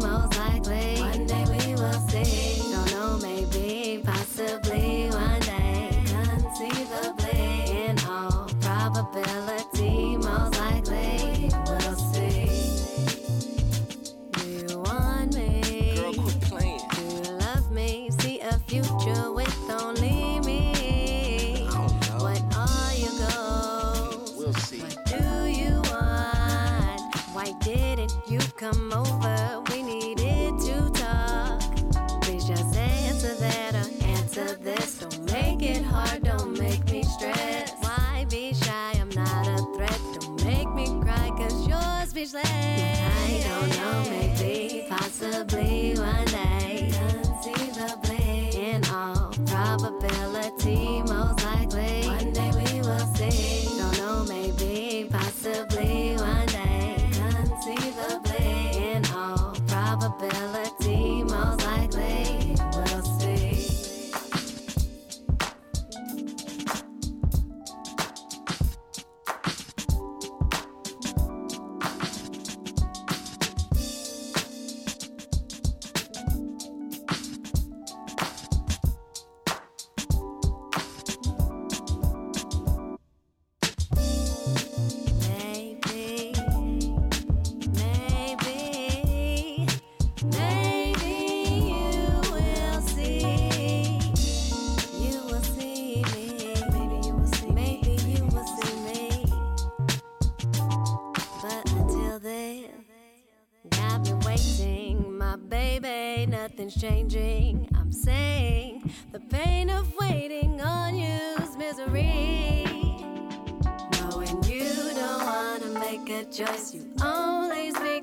Make a choice, you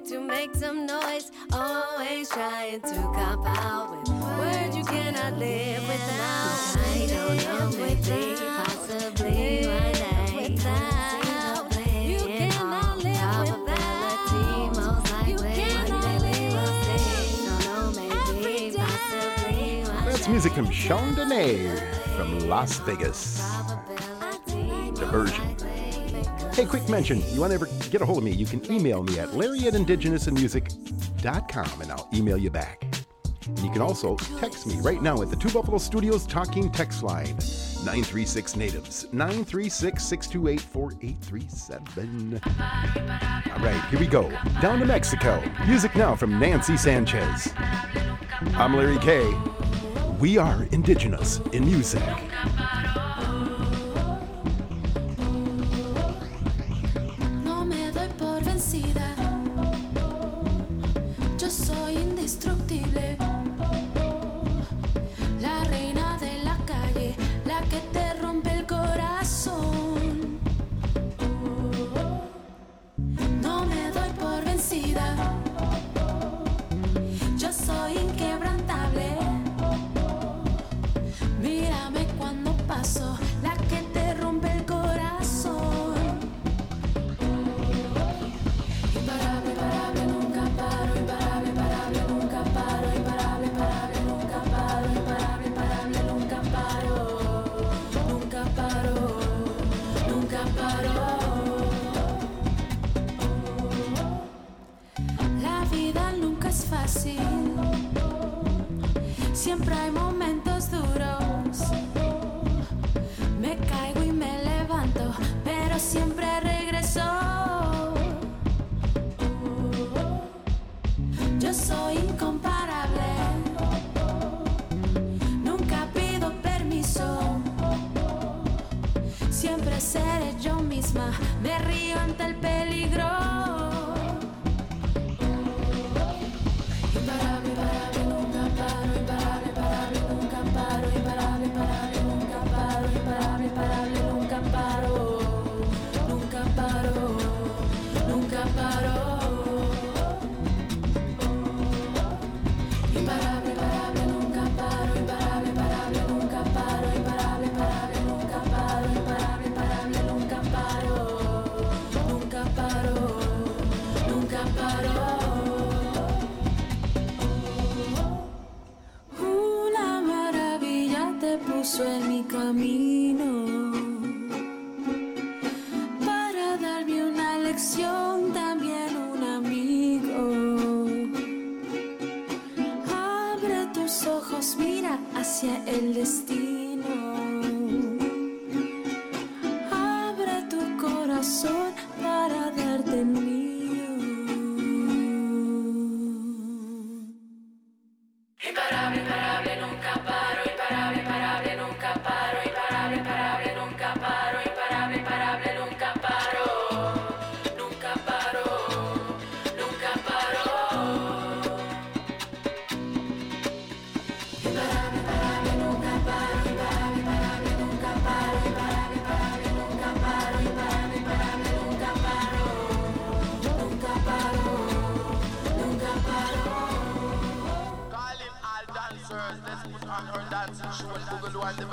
to make some noise. Always trying to cop out with words you cannot live without. I don't know, maybe, possibly one day. Without you cannot live without. Most likely, one day we will see. Don't know, maybe, possibly one That's music from Sean Dene from Las Vegas. The version. Hey, quick mention. You want to ever get a hold of me, you can email me at larry at indigenousinmusic.com and I'll email you back. And you can also text me right now at the Two Buffalo Studios talking text line 936 Natives 936 628 4837. All right, here we go. Down to Mexico. Music now from Nancy Sanchez. I'm Larry K. We are indigenous in music.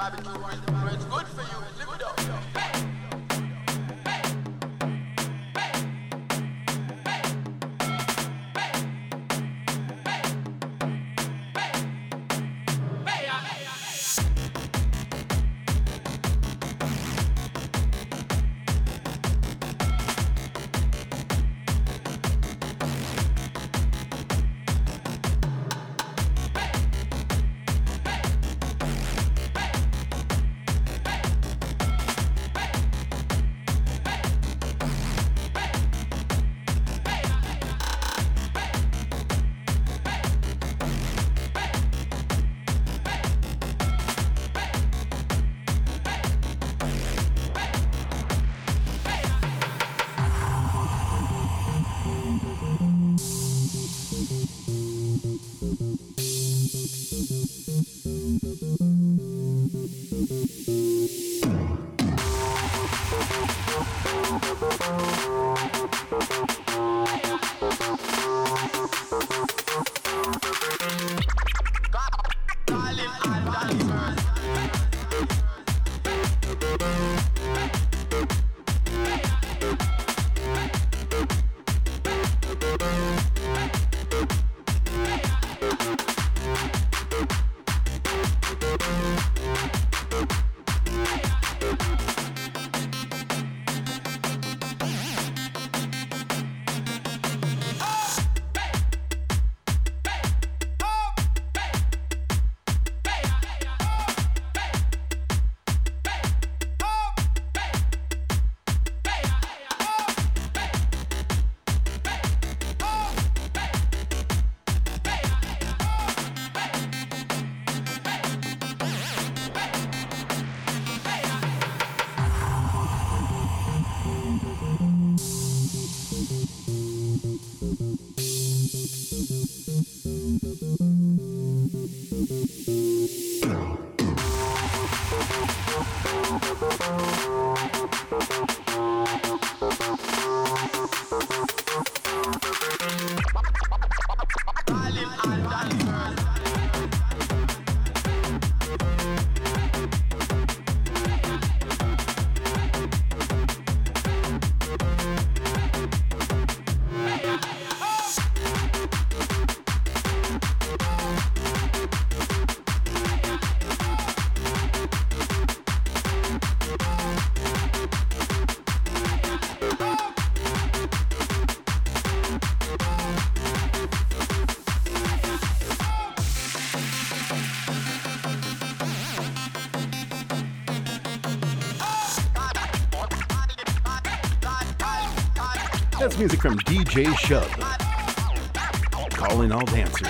Barbecue good for you, That's music from DJ Shub. Calling all dancers.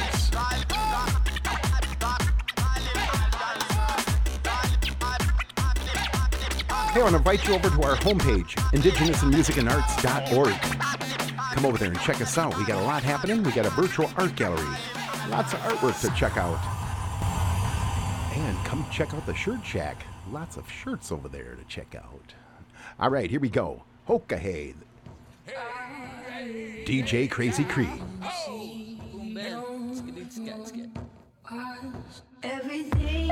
Hey, I want to invite you over to our homepage, indigenousmusicyandarts.org. Come over there and check us out. We got a lot happening. We got a virtual art gallery. Lots of artwork to check out. And come check out the Shirt Shack. Lots of shirts over there to check out. All right, here we go. Hoka hey. DJ Crazy Cree. Everything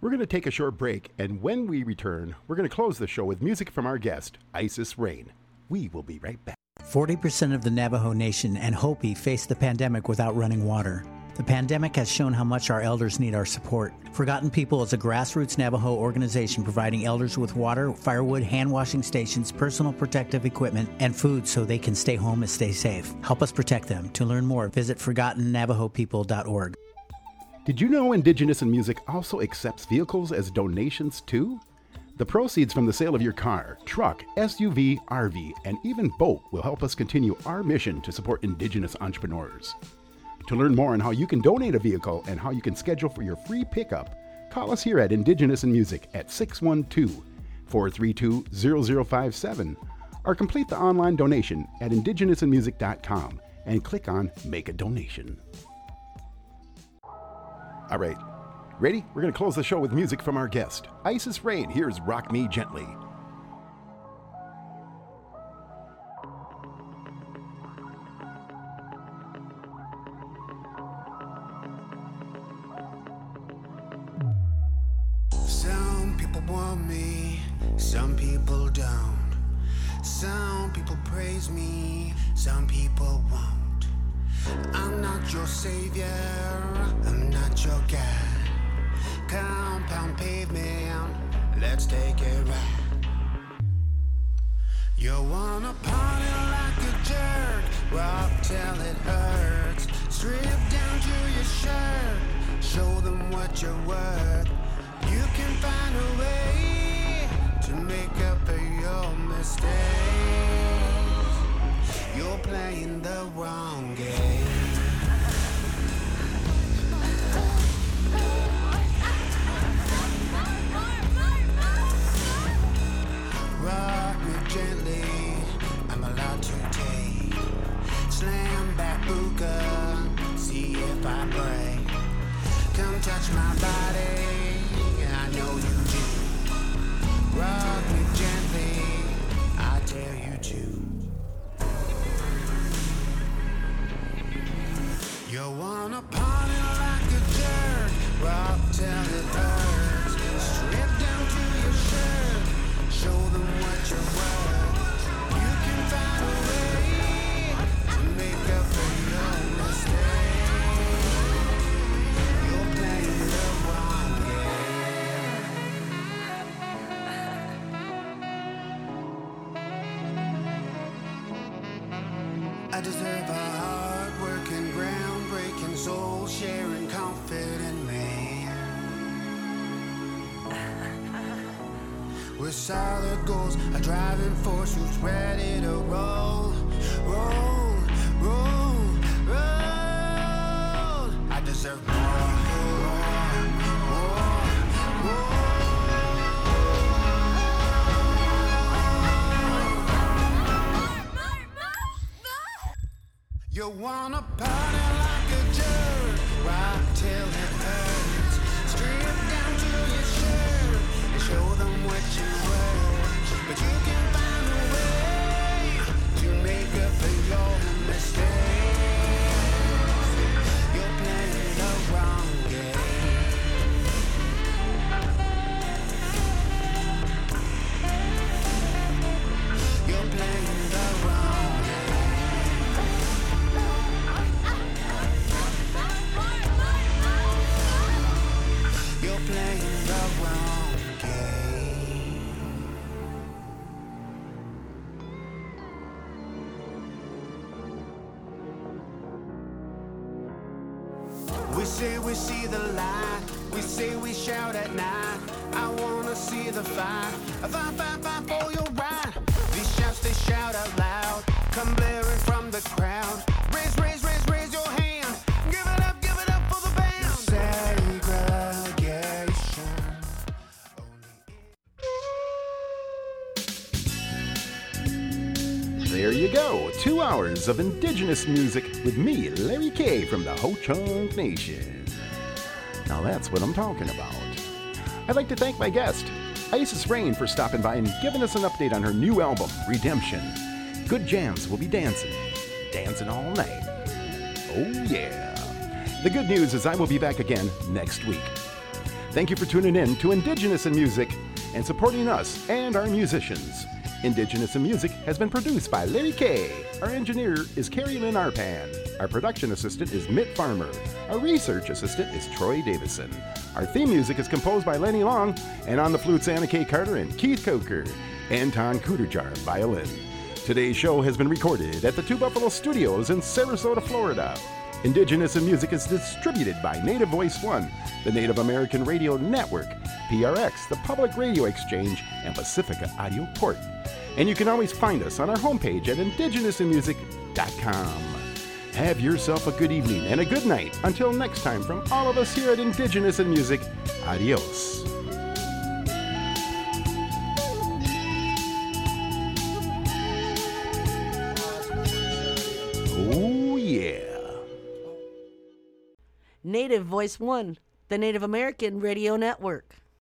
We're going to take a short break, and when we return, we're going to close the show with music from our guest, Iceis Rain. We will be right back. 40% of the Navajo Nation and Hopi face the pandemic without running water. The pandemic has shown how much our elders need our support. Forgotten People is a grassroots Navajo organization providing elders with water, firewood, hand washing stations, personal protective equipment, and food so they can stay home and stay safe. Help us protect them. To learn more, visit ForgottenNavajoPeople.org. Did you know Indigenous in Music also accepts vehicles as donations too? The proceeds from the sale of your car, truck, SUV, RV, and even boat will help us continue our mission to support Indigenous entrepreneurs. To learn more on how you can donate a vehicle and how you can schedule for your free pickup, call us here at Indigenous in Music at 612 432 0057 or complete the online donation at indigenousinmusic.com and click on Make a Donation. All right, ready? We're going to close the show with music from our guest, Iceis Rain. Here's Rock Me Gently. Some people want me, some people don't. Some people praise me, some people won't. I'm not your savior, I'm not your guide. Compound pavement, let's take a ride. You wanna party like a jerk, rock till it hurts. Strip down to your shirt, show them what you're worth. You can find a way to make up for your mistakes. You're playing the wrong game. Rock me gently, I'm allowed to take. Slam back buka, see if I break. Come touch my body, I know you do. Rock You wanna wanna Of Indigenous music with me, Larry K from the Ho Chunk Nation. Now that's what I'm talking about. I'd like to thank my guest, Iceis Rain, for stopping by and giving us an update on her new album, Redemption. Good jams will be dancing, dancing all night. Oh, yeah. The good news is I will be back again next week. Thank you for tuning in to Indigenous in Music and supporting us and our musicians. Indigenous in Music has been produced by Larry K. Our engineer is Carrie Lynn Arpan. Our production assistant is Mitt Farmer. Our research assistant is Troy Davison. Our theme music is composed by Lenny Long, and on the flutes, Anna K. Carter and Keith Coker. Anton Kuderjar, violin. Today's show has been recorded at the Two Buffalo Studios in Sarasota, Florida. Indigenous in Music is distributed by Native Voice One, the Native American Radio Network, PRX, the Public Radio Exchange, and Pacifica Audio Port. And you can always find us on our homepage at indigenousinmusic.com. Have yourself a good evening and a good night. Until next time, from all of us here at Indigenous in Music, adios. Oh, yeah. Native Voice One, the Native American Radio Network.